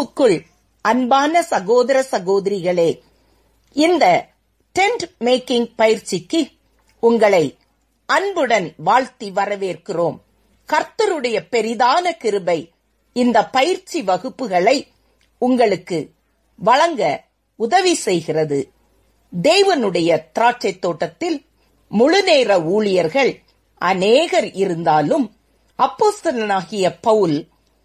கிறிஸ்துவுக்குள் அன்பான சகோதர சகோதரிகளே இந்த டென்ட் மேக்கிங் பயிற்சிக்கு உங்களை அன்புடன் வாழ்த்தி வரவேற்கிறோம். கர்த்தருடைய பெரிதான கிருபை இந்த பயிற்சி வகுப்புகளை உங்களுக்கு வழங்க உதவி செய்கிறது. தேவனுடைய திராட்சை தோட்டத்தில் முழுநேர ஊழியர்கள் அநேகர் இருந்தாலும் அப்போஸ்தலனாகிய பவுல்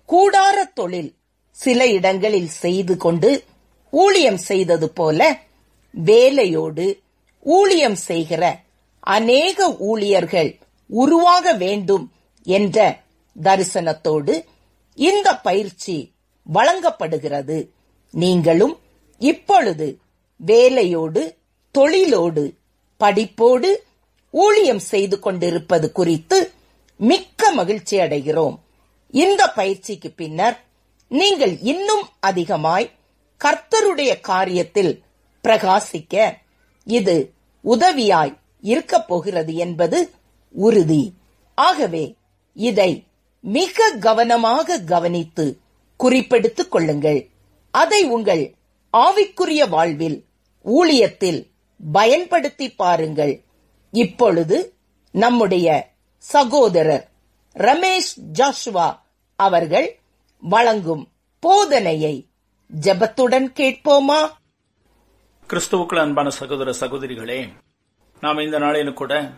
கூடார தொழில் சில இடங்களில் செய்து கொண்டு ஊழியம் செய்தது போல வேலையோடு ஊழியம் செய்கிற அநேக ஊழியர்கள் உருவாக வேண்டும் என்ற தரிசனத்தோடு இந்த பயிற்சி வழங்கப்படுகிறது. நீங்களும் இப்பொழுது வேலையோடு தொழிலோடு படிப்போடு ஊழியம் செய்து கொண்டிருப்பது குறித்து மிக்க மகிழ்ச்சி அடைகிறோம் இந்த பயிற்சிக்கு பின்னர் நீங்கள் இன்னும் அதிகமாய் கர்த்தருடைய காரியத்தில் பிரகாசிக்க இது உதவியாய் இருக்கப் போகிறது என்பது உறுதி. ஆகவே இதை மிக கவனமாக கவனித்து குறிப்பெடுத்துக் கொள்ளுங்கள். அதை உங்கள் ஆவிக்குரிய வாழ்வில் ஊழியத்தில் பயன்படுத்தி பாருங்கள். இப்பொழுது நம்முடைய சகோதரர் ரமேஷ் ஜாஷுவா அவர்கள் வழங்கும் போதனையை ஜெபத்துடன் கேட்போமா? கிறிஸ்துவுக்குள் அன்பான சகோதர சகோதரிகளே நாம் இந்த நாளிலும் கூட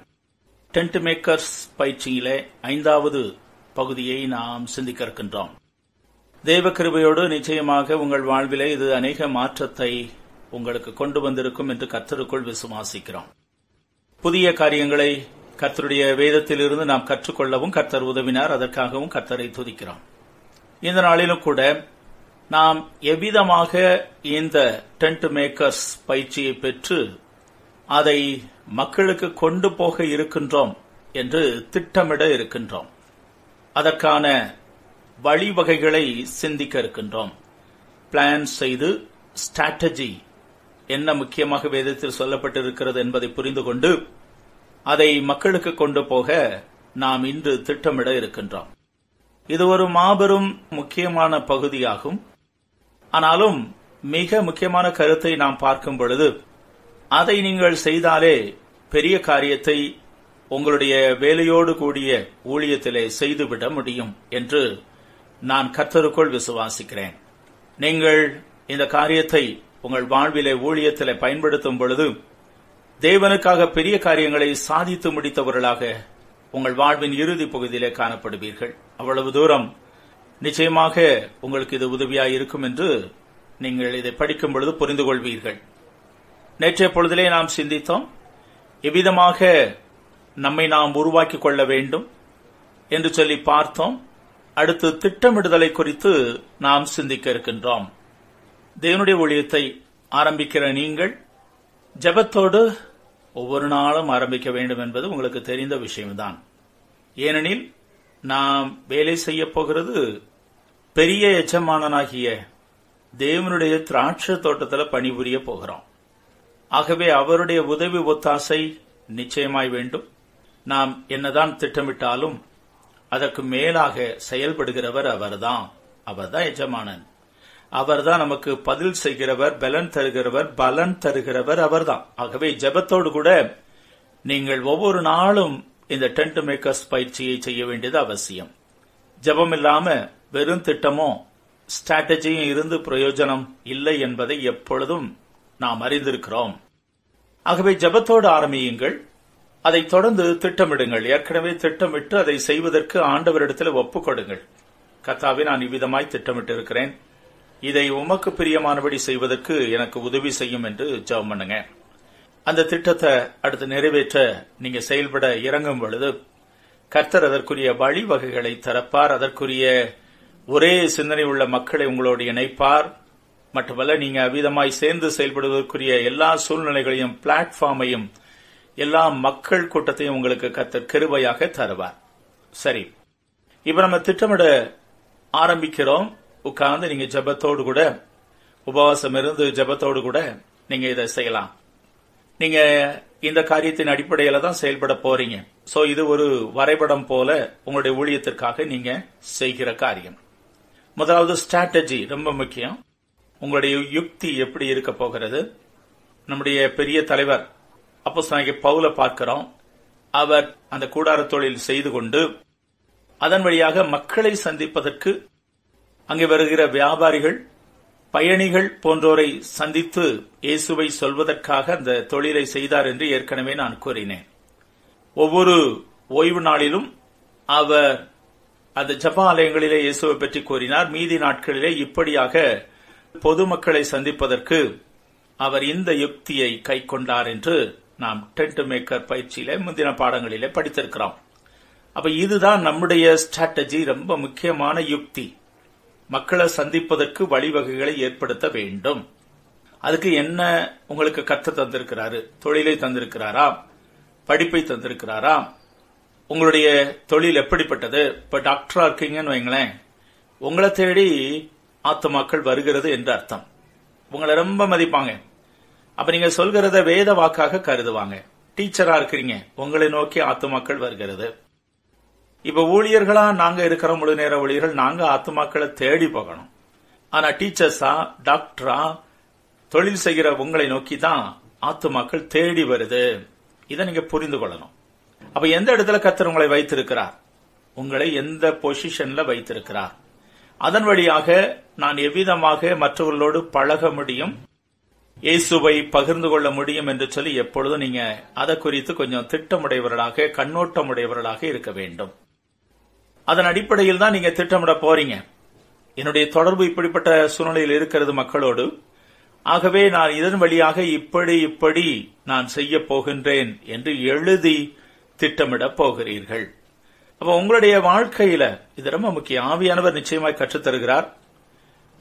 டென்ட் மேக்கர்ஸ் பயிற்சியிலே ஐந்தாவது பகுதியை நாம் சிந்திக்க இருக்கின்றோம். தெய்வ கிருபையோடு நிச்சயமாக உங்கள் வாழ்விலே இது அநேக மாற்றத்தை உங்களுக்கு கொண்டு வந்திருக்கும் என்று கர்த்தருக்குள் விசுவாசிக்கிறோம். புதிய காரியங்களை கர்த்தருடைய வேதத்திலிருந்து நாம் கற்றுக்கொள்ளவும் கர்த்தர் உதவினார் அதற்காகவும் கர்த்தரை துதிக்கிறோம். இந்த நாளிலும் கூட நாம் எவ்விதமாக இந்த டென்ட் மேக்கர்ஸ் பயிற்சியை பெற்று அதை மக்களுக்கு கொண்டு போக இருக்கின்றோம் என்று திட்டமிட இருக்கின்றோம். அதற்கான வழிவகைகளை சிந்திக்க இருக்கின்றோம். பிளான் செய்து ஸ்ட்ராட்டஜி என்ன முக்கியமாக வேதத்தில் சொல்லப்பட்டிருக்கிறது என்பதை புரிந்து கொண்டு அதை மக்களுக்கு கொண்டு போக நாம் இன்று திட்டமிட இருக்கின்றோம். இது ஒரு மாபெரும் முக்கியமான பகுதியாகும். ஆனாலும் மிக முக்கியமான கருத்தை நாம் பார்க்கும் பொழுது அதை நீங்கள் செய்தாலே பெரிய காரியத்தை உங்களுடைய வேலையோடு கூடிய ஊழியத்திலே செய்துவிட முடியும் என்று நான் கர்த்தருக்குள் விசுவாசிக்கிறேன். நீங்கள் இந்த காரியத்தை உங்கள் வாழ்விலே ஊழியத்திலே பயன்படுத்தும் பொழுது தேவனுக்காக பெரிய காரியங்களை சாதித்து முடித்தவர்களாக உங்கள் வாழ்வின் இறுதி பகுதியிலே காணப்படுவீர்கள். அவ்வளவு தூரம். நிச்சயமாக உங்களுக்கு இது உதவியாக இருக்கும் என்று நீங்கள் இதை படிக்கும் பொழுது புரிந்து கொள்வீர்கள் நேற்றைய பொழுதிலே நாம் சிந்தித்தோம் எவ்விதமாக நம்மை நாம் உருவாக்கிக் கொள்ள வேண்டும் என்று சொல்லி பார்த்தோம். அடுத்து திட்டமிடுதலை குறித்து நாம் சிந்திக்க இருக்கின்றோம். தேவனுடைய ஊழியத்தை ஆரம்பிக்கிற நீங்கள் ஜெபத்தோடு ஒவ்வொரு நாளும் ஆரம்பிக்க வேண்டும் என்பது உங்களுக்கு தெரிந்த விஷயம்தான். ஏனெனில் நாம் வேலை செய்ய போகிறது பெரிய எஜமானனாகிய தேவனுடைய திராட்சை தோட்டத்தில் பணிபுரிய போகிறோம். ஆகவே அவருடைய உதவி ஒத்தாசை நிச்சயமாய் வேண்டும். நாம் என்னதான் திட்டமிட்டாலும் அதற்கு மேலாக செயல்படுகிறவர் அவர்தான். அவர்தான் எஜமானன். அவர்தான் நமக்கு பதில் செய்கிறவர் பலன் தருகிறவர் பலன் தருகிறவர் அவர்தான். ஆகவே ஜெபத்தோடு கூட நீங்கள் ஒவ்வொரு நாளும் இந்த டென்ட் மேக்கர்ஸ் பயிற்சியை செய்ய வேண்டியது அவசியம். ஜபம் இல்லாம வெறும் திட்டமோ ஸ்ட்ராட்டஜியும் இருந்து பிரயோஜனம் இல்லை என்பதை எப்பொழுதும் நாம் அறிந்திருக்கிறோம். ஆகவே ஜெபத்தோடு ஆரம்பியுங்கள். அதை தொடர்ந்து திட்டமிடுங்கள். ஏற்கனவே திட்டமிட்டு அதை செய்வதற்கு ஆண்டவரிடத்தில் ஒப்புக்கொடுங்கள் கத்தாவை கத்தாவே நான் இவ்விதமாய் திட்டமிட்டிருக்கிறேன் இதை உமக்கு பிரியமானபடி செய்வதற்கு எனக்கு உதவி செய்யும் என்று ஜெபம் பண்ணுங்க. அந்த திட்டத்தை அடுத்து நிறைவேற்ற நீங்க செயல்பட இறங்கும் பொழுது கர்த்தர் அதற்குரிய வழிவகைகளை தரப்பார். அதற்குரிய ஒரே சிந்தனை உள்ள மக்களை உங்களோடு இணைப்பார். மட்டுமல்ல நீங்க அவ்விதமாய் சேர்ந்து செயல்படுவதற்குரிய எல்லா சூழ்நிலைகளையும் பிளாட்ஃபார்மையும் எல்லா மக்கள் கூட்டத்தையும் உங்களுக்கு கர்த்தர் கிருபையாக தருவார். சரி. இப்ப நம்ம திட்டமிட ஆரம்பிக்கிறோம். உட்கார்ந்து நீங்க ஜெபத்தோடு கூட உபவாசம் இருந்து ஜெபத்தோடு கூட நீங்க இதை செய்யலாம். நீங்க இந்த காரியத்தின் அடிப்படையில தான் செயல்பட போறீங்க. சோ இது ஒரு வரைபடம் போல உங்களுடைய ஊழியத்திற்காக நீங்க செய்கிற காரியம். முதலாவது ஸ்ட்ராட்டஜி ரொம்ப முக்கியம். உங்களுடைய யுக்தி எப்படி இருக்க போகிறது? நம்முடைய பெரிய தலைவர் அப்போ பவுல பார்க்கிறோம். அவர் அந்த கூடார தொழில் செய்து கொண்டு அதன் வழியாக மக்களை சந்திப்பதற்கு அங்கே வருகிற வியாபாரிகள் பயணிகள் போன்றோரை சந்தித்து இயேசுவை சொல்வதற்காக அந்த தொழிலை செய்தார் என்று ஏற்கனவே நான் கூறினேன். ஒவ்வொரு ஓய்வு நாளிலும் அவர் அந்த ஜப ஆலயங்களிலே இயேசுவை பற்றி கூறினார். மீதி நாட்களிலே இப்படியாக பொதுமக்களை சந்திப்பதற்கு அவர் இந்த யுக்தியை கை கொண்டார் என்று நாம் டென்ட் மேக்கர் பயிற்சியிலே முந்தின பாடங்களிலே படித்திருக்கிறோம். அப்ப இதுதான் நம்முடைய ஸ்ட்ராட்டஜி ரொம்ப முக்கியமான யுக்தி. மக்களை சந்திப்பதற்கு வழிவகைகளை ஏற்படுத்த வேண்டும். அதுக்கு என்ன உங்களுக்கு கற்று தந்திருக்கிறாரு? தொழிலை தந்திருக்கிறாரா? படிப்பை தந்திருக்கிறாரா? உங்களுடைய தொழில் எப்படிப்பட்டது? இப்ப டாக்டரா இருக்கீங்கன்னு வைங்களேன். உங்களை தேடி ஆத்துமாக்கள் வருகிறது என்று அர்த்தம். உங்களை ரொம்ப மதிப்பாங்க. அப்ப நீங்க சொல்கிறத வேத வாக்காக கருதுவாங்க. டீச்சரா இருக்கிறீங்க. உங்களை நோக்கி ஆத்துமாக்கள் வருகிறது. இப்ப ஊழியர்களா நாங்க இருக்கிற முழு நேர ஊழியர்கள் நாங்க ஆத்துமாக்களை தேடி போகணும். ஆனா டீச்சர்ஸா டாக்டரா தொழில் செய்கிற உங்களை நோக்கி தான் ஆத்துமாக்கள் தேடி வருது. இதை நீங்க புரிந்து கொள்ளணும். அப்ப எந்த இடத்துல கத்தர் உங்களை வைத்திருக்கிறார்? உங்களை எந்த பொசிஷன்ல வைத்திருக்கிறார்? அதன் வழியாக நான் எவ்விதமாக மற்றவர்களோடு பழக முடியும்? இயேசுவை பகிர்ந்து கொள்ள முடியும் என்று சொல்லி எப்பொழுதும் நீங்க அதை குறித்து கொஞ்சம் திட்டமுடையவர்களாக கண்ணோட்டமுடையவர்களாக இருக்க வேண்டும். அதன் அடிப்படையில் தான் நீங்க திட்டமிட போறீங்க. என்னுடைய தொடர்பு இப்படிப்பட்ட சூழ்நிலையில் இருக்கிறது மக்களோடு. ஆகவே நான் இதன் வழியாக இப்படி இப்படி நான் செய்ய போகின்றேன் என்று எழுதி திட்டமிடப் போகிறீர்கள். அப்ப உங்களுடைய வாழ்க்கையில இது ரொம்ப முக்கியம். ஆவியானவர் நிச்சயமாய் கற்றுத்தருகிறார்.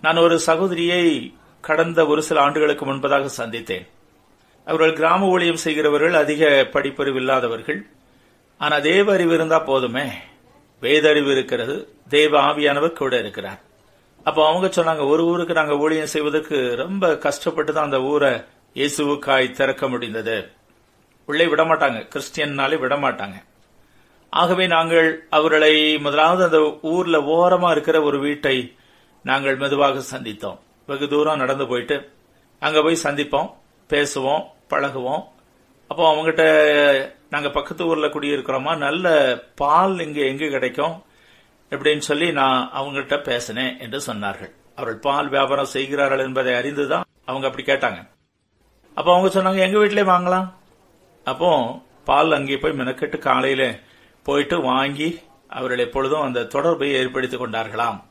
நான் ஒரு சகோதரியை கடந்த ஒரு சில ஆண்டுகளுக்கு முன்பதாக சந்தித்தேன். அவர்கள் கிராம ஊழியம் செய்கிறவர்கள் அதிக படிப்பறிவு இல்லாதவர்கள். ஆனா தேவ அறிவு இருந்தா போதுமே. வேதறிவு இருக்கிறது தேவ ஆவியானவர் கூட இருக்கிறார். அப்போ அவங்க சொன்னாங்க ஒரு ஊருக்கு நாங்கள் ஊழியம் செய்வதற்கு ரொம்ப கஷ்டப்பட்டு தான் அந்த ஊரை இயேசுவுக்காய் திறக்க முடிந்தது. உள்ளே விட மாட்டாங்க கிறிஸ்டியன்னாலே விட மாட்டாங்க ஆகவே நாங்கள் அவர்களை முதலாவது அந்த ஊர்ல ஓரமா இருக்கிற ஒரு வீட்டை நாங்கள் மெதுவாக சந்தித்தோம். வெகு தூரம் நடந்து போயிட்டு அங்க போய் சந்திப்போம் பேசுவோம் பழகுவோம். அப்போ அவங்ககிட்ட நாங்க பக்கத்து ஊர்ல குடியிருக்கிறோமா நல்ல பால் இங்க எங்கே கிடைக்கும் எப்படின்னு சொல்லி நான் அவங்ககிட்ட பேசினேன் என்று சொன்னார்கள். அவர்கள் பால் வியாபாரம் செய்கிறார்கள் என்பதை அறிந்துதான் அவங்க அப்படி கேட்டாங்க. அப்போ அவங்க சொன்னாங்க எங்க வீட்டிலே வாங்கலாம். அப்போ பால் அங்கே போய் மெனக்கெட்டு காலையில போயிட்டு வாங்கி அவர்கள் எப்பொழுதும் அந்த தொடர்பை ஏற்படுத்திக் கொண்டார்களாம்.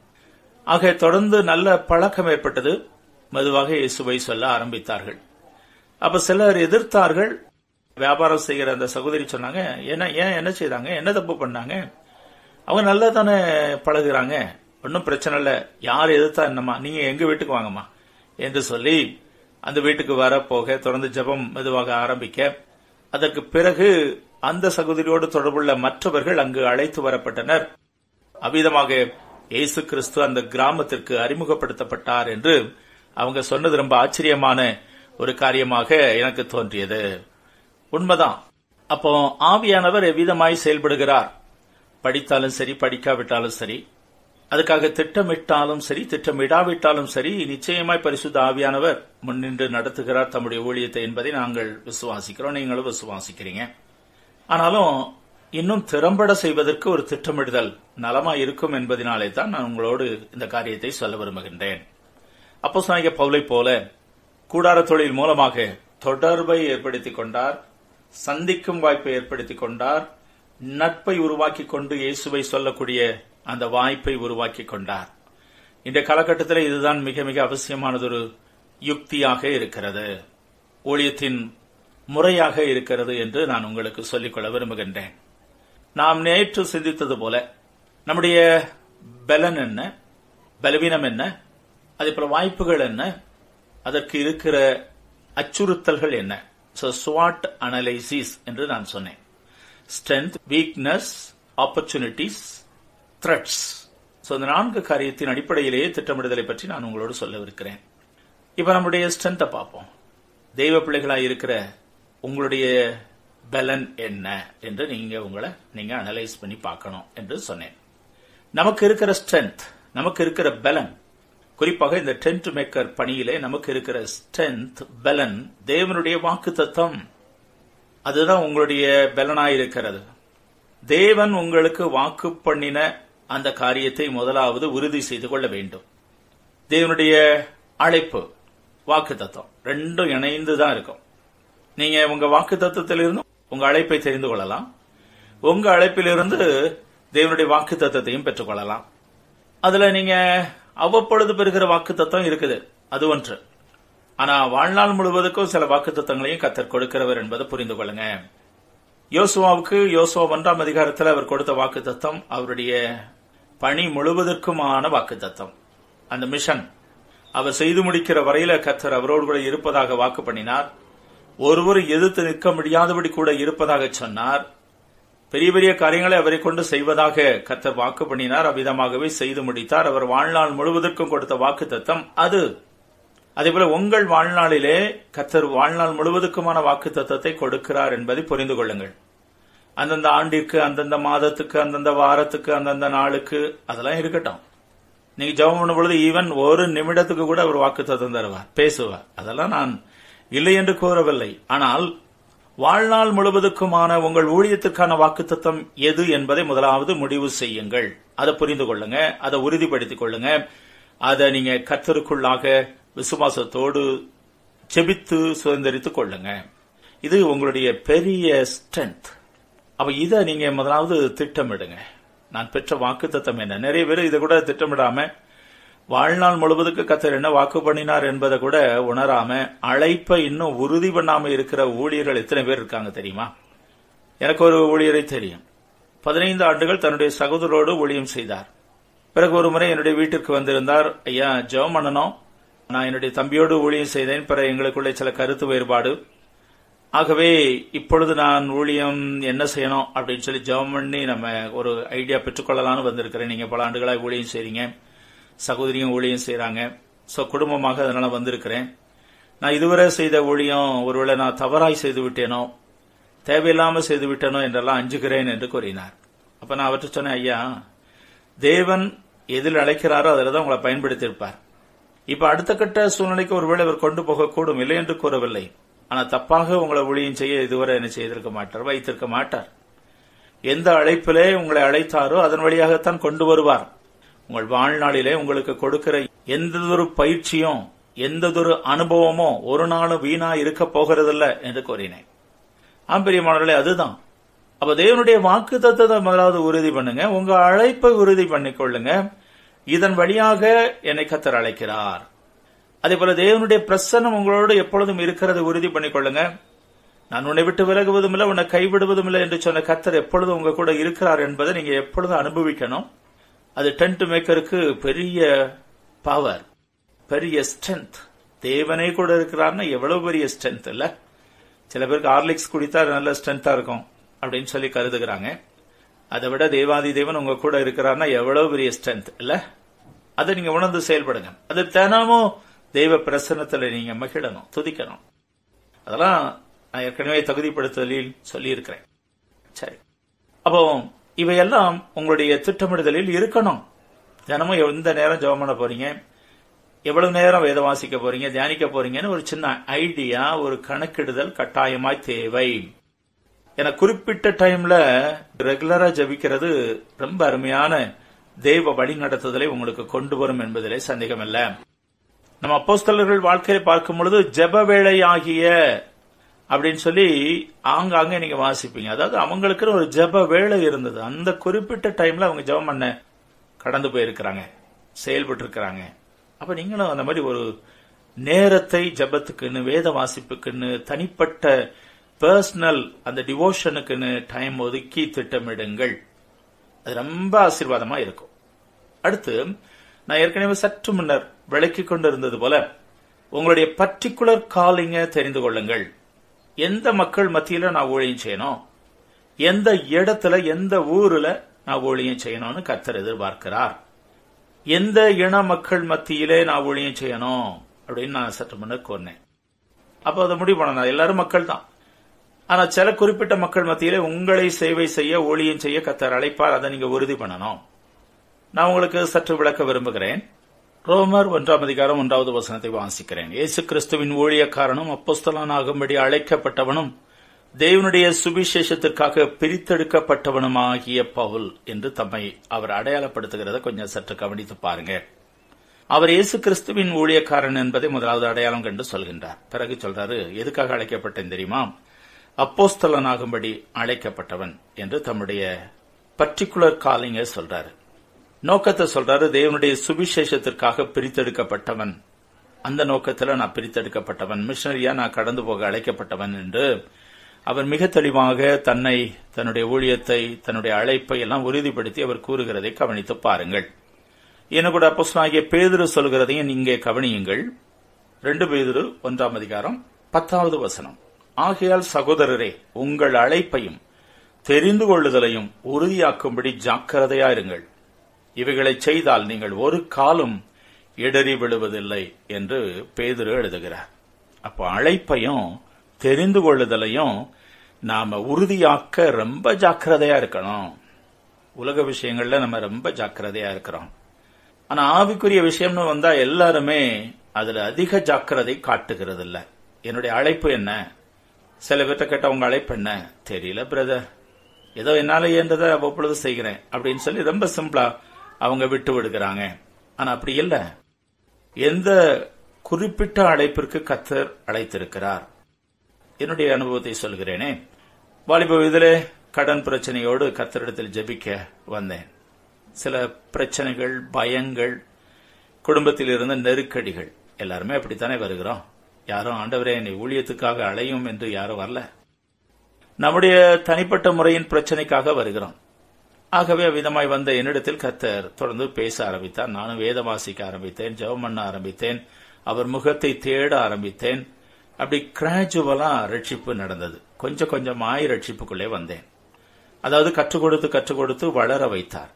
ஆக தொடர்ந்து நல்ல பழக்கம் ஏற்பட்டது. மெதுவாக இயேசுவை சொல்ல ஆரம்பித்தார்கள். அப்ப சிலர் எதிர்த்தார்கள் வியாபாரம் செய்கிற அந்த சகோதரி சொன்னாங்க என்ன ஏன் என்ன செய்தாங்க என்ன தப்பு பண்ணாங்க? அவங்க நல்லா தானே பழகுறாங்க. ஒன்றும் பிரச்சனை இல்லை. யார் எதிர்த்தா என்னம்மா? நீங்க எங்க வீட்டுக்கு வாங்கம்மா? என்று சொல்லி அந்த வீட்டுக்கு வர போக தொடர்ந்து ஜெபம் மெதுவாக ஆரம்பிக்க அதற்கு பிறகு அந்த சகோதரியோடு தொடர்புள்ள மற்றவர்கள் அங்கு அழைத்து வரப்பட்டனர். அவ்விதமாக இயேசு கிறிஸ்து அந்த கிராமத்திற்கு அறிமுகப்படுத்தப்பட்டார் என்று அவங்க சொன்னது ரொம்ப ஆச்சரியமான ஒரு காரியமாக எனக்கு தோன்றியது. உண்மைதான். அப்போ ஆவியானவர் எவ்விதமாய் செயல்படுகிறார்? படித்தாலும் சரி படிக்காவிட்டாலும் சரி அதுக்காக திட்டமிட்டாலும் சரி திட்டமிடாவிட்டாலும் சரி நிச்சயமாய் பரிசுத்த ஆவியானவர் முன்னின்று நடத்துகிறார் தம்முடைய ஊழியத்தை என்பதை நாங்கள் விசுவாசிக்கிறோம் நீங்களும் விசுவாசிக்கிறீங்க. ஆனாலும் இன்னும் திறம்பட செய்வதற்கு ஒரு திட்டமிடுதல் நலமா இருக்கும் என்பதனாலே தான் நான் உங்களோடு இந்த காரியத்தை சொல்ல விரும்புகின்றேன். அப்போ சாய்க பவுலை போல கூடார தொழில் மூலமாக தொடர்பை ஏற்படுத்திக் கொண்டார் சந்திக்கும் வாய்ப்பை ஏற்படுத்திக் கொண்டார். நட்பை உருவாக்கி கொண்டு இயேசுவை சொல்லக்கூடிய அந்த வாய்ப்பை உருவாக்கி கொண்டார். இந்த காலகட்டத்தில் இதுதான் மிக மிக அவசியமானதொரு யுக்தியாக இருக்கிறது. ஊழியத்தின் முறையாக இருக்கிறது என்று நான் உங்களுக்கு சொல்லிக்கொள்ள விரும்புகின்றேன். நாம் நேற்று சிந்தித்தது போல நம்முடைய பலன் என்ன? பலவீனம் என்ன? அதே போல வாய்ப்புகள் என்ன? அதற்கு இருக்கிற அச்சுறுத்தல்கள் என்ன? ஸோ ஸ்வாட் அனலைசிஸ் என்று நான் சொன்னேன். Strength weakness opportunities threats so இந்த நான்கு காரியத்தின் அடிப்படையிலேயே திட்டமிடுதலை பற்றி நான் உங்களோடு சொல்லவிருக்கிறேன். இப்போ நம்முடைய ஸ்ட்ரென்த்தை பார்ப்போம். தெய்வ பிள்ளைகளாக இருக்கிற உங்களுடைய பலன் என்ன என்று நீங்க உங்களை நீங்க அனலைஸ் பண்ணி பார்க்கணும் என்று சொன்னேன். நமக்கு இருக்கிற ஸ்ட்ரென்த் நமக்கு இருக்கிற பலன் குறிப்பாக இந்த டென்ட் மேக்கர் பணியிலே நமக்கு இருக்கிற ஸ்ட்ரென்த் பலன் தேவனுடைய வாக்கு தத்தம் அதுதான் உங்களுடைய பலனாயிருக்கிறது தேவன் உங்களுக்கு வாக்கு பண்ணின அந்த காரியத்தை முதலாவது உறுதி செய்து கொள்ள வேண்டும். தேவனுடைய அழைப்பு வாக்கு தத்துவம் ரெண்டும் இணைந்து தான் இருக்கும். நீங்க உங்க வாக்கு தத்துவத்திலிருந்து உங்க அழைப்பை தெரிந்து கொள்ளலாம். உங்க அழைப்பிலிருந்து தேவனுடைய வாக்கு தத்துவத்தையும் பெற்றுக்கொள்ளலாம். அதுல நீங்க அவ்வப்பொழுது பெறுகிற வாக்கு தத்துவம் இருக்குது. அது ஒன்று. ஆனா வாழ்நாள் முழுவதுக்கும் சில வாக்கு தத்துவங்களையும் கத்தர் கொடுக்கிறவர் என்பதை புரிந்து கொள்ளுங்க. யோசுவாவுக்கு யோசுவா ஒன்றாம் அதிகாரத்தில் அவர் கொடுத்த வாக்கு தத்துவம் அவருடைய பணி முழுவதற்குமான வாக்கு தத்துவம் அந்த மிஷன். அவர் செய்து முடிக்கிற வரையில கத்தர் அவரோடு கூட இருப்பதாக வாக்கு பண்ணினார். ஒருவர் எதிர்த்து நிற்க முடியாதபடி கூட இருப்பதாக சொன்னார். பெரிய பெரிய காரியங்களை அவரை கொண்டு செய்வதாக கத்தர் வாக்கு பண்ணினார். அவ்விதமாகவே செய்து முடித்தார். அவர் வாழ்நாள் முழுவதற்கும் கொடுத்த வாக்கு தத்தம் அது. அதேபோல உங்கள் வாழ்நாளிலே கத்தர் வாழ்நாள் முழுவதுக்குமான வாக்கு தத்தத்தை கொடுக்கிறார் என்பதை புரிந்து கொள்ளுங்கள். அந்தந்த ஆண்டிற்கு அந்தந்த மாதத்துக்கு அந்தந்த வாரத்துக்கு அந்தந்த நாளுக்கு அதெல்லாம் இருக்கட்டும். நீங்க ஜெபம் பண்ணும் பொழுது ஈவன் ஒரு நிமிடத்துக்கு கூட அவர் வாக்கு தத்தம் தருவார் பேசுவார். அதெல்லாம் நான் இல்லை என்று கூறவில்லை. ஆனால் வாழ்நாள் முழுவதுக்குமான உங்கள் ஊழியத்திற்கான வாக்குத்தத்தம் எது என்பதை முதலாவது முடிவு செய்யுங்கள். அதை புரிந்து கொள்ளுங்க அதை உறுதிப்படுத்திக் கொள்ளுங்க. அதை நீங்க கத்தருக்குள்ளாக விசுவாசத்தோடு செபித்து சுதந்திரித்துக் கொள்ளுங்க. இது உங்களுடைய பெரிய ஸ்ட்ரென்த் அப்ப இதை நீங்க முதலாவது திட்டமிடுங்க. நான் பெற்ற வாக்குத்தத்தம் என்ன? நிறைய பேர் இதை கூட திட்டமிடாம வாழ்நாள் முழுவதுக்கு கத்தர் என்ன வாக்கு பண்ணினார் என்பதை கூட உணராம அழைப்பை இன்னும் உறுதி பண்ணாம இருக்கிற ஊழியர்கள் எத்தனை பேர் இருக்காங்க தெரியுமா? எனக்கு ஒரு ஊழியரை தெரியும். பதினைந்து ஆண்டுகள் தன்னுடைய சகோதரோடு ஊழியம் செய்தார். பிறகு ஒரு முறை என்னுடைய வீட்டிற்கு வந்திருந்தார். ஐயா ஜெபம் பண்ணணும். நான் என்னுடைய தம்பியோடு ஊழியம் செய்தேன். பிறகு எங்களுக்குள்ளே சில கருத்து வேறுபாடு. ஆகவே இப்பொழுது நான் ஊழியம் என்ன செய்யணும்? அப்படின்னு சொல்லி ஜெபம் பண்ணி நம்ம ஒரு ஐடியா பெற்றுக்கொள்ளலாம்னு வந்திருக்கிறேன். நீங்க பல ஆண்டுகளாக ஊழியம் செய்றீங்க. சகோதரியும் ஊழியம் செய்கிறாங்க சோ குடும்பமாக அதனால வந்திருக்கிறேன். நான் இதுவரை செய்த ஊழியம் ஒருவேளை நான் தவறாய் செய்து விட்டேனோ தேவையில்லாம செய்து விட்டேனோ என்றெல்லாம் அஞ்சுகிறேன் என்று கூறினார். அப்ப நான் அவற்றை சொன்னேன் ஐயா தேவன் எதில் அழைக்கிறாரோ அதில் தான் உங்களை பயன்படுத்தியிருப்பார். இப்போ இப்ப அடுத்த கட்ட சூழ்நிலைக்கு ஒருவேளை அவர் கொண்டு போகக்கூடும் இல்லை என்று கூறவில்லை. ஆனா தப்பாக உங்களை ஊழியம் செய்ய இதுவரை என்ன செய்திருக்க மாட்டார் வைத்திருக்க மாட்டார். எந்த அழைப்பிலே உங்களை அழைத்தாரோ அதன் வழியாகத்தான் கொண்டு வருவார். உங்கள் வாழ்நாளிலே உங்களுக்கு கொடுக்கிற எந்ததொரு பயிற்சியும் எந்ததொரு அனுபவமோ ஒரு நாளும் வீணா இருக்க போகிறதில்ல என்று கூறினேன். ஆம்பரியமானவர்களே அதுதான். அப்ப தேவனுடைய வாக்கு தத்துவத்தை முதலாவது உறுதி பண்ணுங்க உங்க அழைப்பை உறுதி பண்ணிக்கொள்ளுங்க இதன் வழியாக என்னை கத்தர் அழைக்கிறார். அதே போல தேவனுடைய பிரசன்னம் உங்களோடு எப்பொழுதும் இருக்கிறத உறுதி பண்ணிக்கொள்ளுங்க நான் உன்னை விட்டு விலகுவதும் இல்லை உன்னை கைவிடுவதும் இல்லை என்று சொன்ன கத்தர் எப்பொழுதும் உங்க கூட இருக்கிறார் என்பதை நீங்க எப்பொழுதும் அனுபவிக்கணும். அது டென்ட் மேக்கருக்கு பெரிய பவர் பெரிய ஸ்ட்ரென்த் தேவனே கூட இருக்கிறார்னா எவ்வளவு பெரிய ஸ்ட்ரென்த் இல்ல? சில பேருக்கு ஹார்லிக்ஸ் குடித்தா நல்ல ஸ்ட்ரென்த்தா இருக்கும் அப்படின்னு சொல்லி கருதுகிறாங்க. அதை விட தேவாதி தேவன் உங்க கூட இருக்கிறார்னா எவ்வளவு பெரிய ஸ்ட்ரென்த் இல்ல? அதை நீங்க உணர்ந்து செயல்படுங்க. அது தினமும் தெய்வ பிரசன்னத்துல நீங்க மகிழணும் துதிக்கணும். அதெல்லாம் நான் ஏற்கனவே தகுதிப்படுத்துதலில் சொல்லியிருக்கிறேன். சரி. அப்போ இவையெல்லாம் உங்களுடைய திட்டமிடுதலில் இருக்கணும். தினமும் எந்த நேரம் ஜெபம் பண்ண போறீங்க? எவ்வளவு நேரம் வேத வாசிக்க போறீங்க? தியானிக்க போறீங்கன்னு ஒரு சின்ன ஐடியா ஒரு கணக்கிடுதல் கட்டாயமாய் தேவை. என குறிப்பிட்ட டைம்ல ரெகுலரா ஜபிக்கிறது ரொம்ப அருமையான தெய்வ வழிநடத்துதலை உங்களுக்கு கொண்டு வரும் என்பதிலே சந்தேகம் இல்லை நம்ம அப்போஸ்தலர்கள் வாழ்க்கையை பார்க்கும் பொழுது ஜப வேளையாகிய அப்படின்னு சொல்லி ஆங்காங்கே நீங்க வாசிப்பீங்க. அதாவது அவங்களுக்குன்னு ஒரு ஜெப வேலை இருந்தது. அந்த குறிப்பிட்ட டைம்ல அவங்க ஜபம் பண்ண கடந்து போயிருக்கிறாங்க. செயல்பட்டு இருக்கிறாங்க அப்ப நீங்களும் அந்த மாதிரி ஒரு நேரத்தை ஜபத்துக்குன்னு வேத வாசிப்புக்குன்னு தனிப்பட்ட பர்சனல் அந்த டிவோஷனுக்குன்னு டைம் ஒதுக்கி திட்டமிடுங்கள். அது ரொம்ப ஆசீர்வாதமா இருக்கும். அடுத்து நான் ஏற்கனவே சற்று முன்னர் விளக்கி கொண்டிருந்தது போல உங்களுடைய பர்டிகுலர் காலிங்க தெரிந்து கொள்ளுங்கள். எந்த மக்கள் மத்தியில நான் ஊழியம் செய்யணும்? எந்த இடத்துல எந்த ஊர்ல நான் ஊழியம் செய்யணும்னு கத்தர் எதிர்பார்க்கிறார். எந்த இன மக்கள் மத்தியிலே நான் ஊழியம் செய்யணும்? அப்படின்னு நான் சற்று முன்ன கூறினேன். அப்போ அதை முடிவு பண்ணணும் எல்லாரும் மக்கள் தான் ஆனா சில குறிப்பிட்ட மக்கள் மத்தியிலே உங்களை சேவை செய்ய ஊழியம் செய்ய கத்தர் அழைப்பார். அதை நீங்க உறுதி பண்ணணும். நான் உங்களுக்கு சற்று விளக்க விரும்புகிறேன். ரோமர் ஒன்றாம் அதிகாரம் ஒன்றாவது வசனத்தை வாசிக்கிறேன். இயேசு கிறிஸ்துவின் ஊழியக்காரனும் அப்போஸ்தலனாகும்படி அழைக்கப்பட்டவனும் தேவனுடைய சுவிசேஷத்திற்காக பிரித்தெடுக்கப்பட்டவனுமாகிய பவுல் என்று தம்மை அவர் அடையாளப்படுத்துகிறத கொஞ்சம் சற்று கவனித்து பாருங்க. அவர் இயேசு கிறிஸ்துவின் ஊழியக்காரன் என்பதை முதலாவது அடையாளம் கண்டு சொல்கின்றார். பிறகு சொல்றாரு எதுக்காக அழைக்கப்பட்டேன் தெரியுமா? அப்போஸ்தலனாகும்படி அழைக்கப்பட்டவன் என்று தம்முடைய பர்டிகுலர் காலிங்க சொல்றாரு. நோக்கத்தை சொல்றாரு தேவனுடைய சுவிசேஷத்திற்காக பிரித்தெடுக்கப்பட்டவன். அந்த நோக்கத்தில் நான் பிரித்தெடுக்கப்பட்டவன். மிஷனரியா நான் கடந்து போக அழைக்கப்பட்டவன் என்று அவர் மிக தெளிவாக தன்னை தன்னுடைய ஊழியத்தை தன்னுடைய அழைப்பை எல்லாம் உறுதிப்படுத்தி அவர் கூறுகிறதை கவனித்து பாருங்கள். என கூட அப்போஸ்தலனாகிய பேதிரு சொல்கிறதையும் இங்கே கவனியுங்கள். ரெண்டு பேதிரு ஒன்றாம் அதிகாரம் பத்தாவது வசனம். ஆகையால் சகோதரரே உங்கள் அழைப்பையும் தெரிந்து கொள்ளுதலையும் உறுதியாக்கும்படி ஜாக்கிரதையா இருங்கள். இவைகளை செய்தால் நீங்கள் ஒரு காலம் இடறி விழுவதில்லை என்று பேதுரு எழுதுகிறார். அப்போ அழைப்பையும் தெரிந்து கொள்ளுதலையும் நாம உறுதியாக்க ரொம்ப ஜாக்கிரதையா இருக்கணும். உலக விஷயங்கள்ல நம்ம ரொம்ப ஜாக்கிரதையா இருக்கிறோம். ஆனா ஆவிக்குரிய விஷயம்னு வந்தா எல்லாருமே அதுல அதிக ஜாக்கிரதை காட்டுகிறது இல்ல என்னுடைய அழைப்பு என்ன? சில பேர்ட்ட கேட்ட உங்க அழைப்பு என்ன? தெரியல பிரதர் ஏதோ என்னால இயன்றதை அவ்வப்பொழுது செய்கிறேன் அப்படின்னு சொல்லி ரொம்ப சிம்பிளா அவங்க விட்டு விடுகிறாங்க. ஆனா அப்படி இல்ல. எந்த குறிப்பிட்ட அழைப்பிற்கு கத்தர் அழைத்திருக்கிறார். என்னுடைய அனுபவத்தை சொல்கிறேனே. வாலிப இதிலே கடன் பிரச்சனையோடு கத்தரிடத்தில் ஜெபிக்க வந்தேன். சில பிரச்சனைகள் பயங்கள் குடும்பத்தில் இருந்த நெருக்கடிகள் எல்லாருமே அப்படித்தானே வருகிறோம். யாரும் ஆண்டவரே என்னை ஊழியத்துக்காக அழையும் என்று யாரும் வரல. நம்முடைய தனிப்பட்ட முறையின் பிரச்சனைக்காக வருகிறோம். ஆகவே விதமாய் வந்த என்னிடத்தில் கத்தர் தொடர்ந்து பேச ஆரம்பித்தார். நானும் வேத வாசிக்க ஆரம்பித்தேன் ஜெபம் பண்ண ஆரம்பித்தேன் அவர் முகத்தை தேட ஆரம்பித்தேன். அப்படி கிராஜுவலா ரட்சிப்பு நடந்தது. கொஞ்சம் கொஞ்சமாய் ரட்சிப்புக்குள்ளே வந்தேன். அதாவது கற்றுக் கொடுத்து கற்றுக் கொடுத்து வளர வைத்தார்.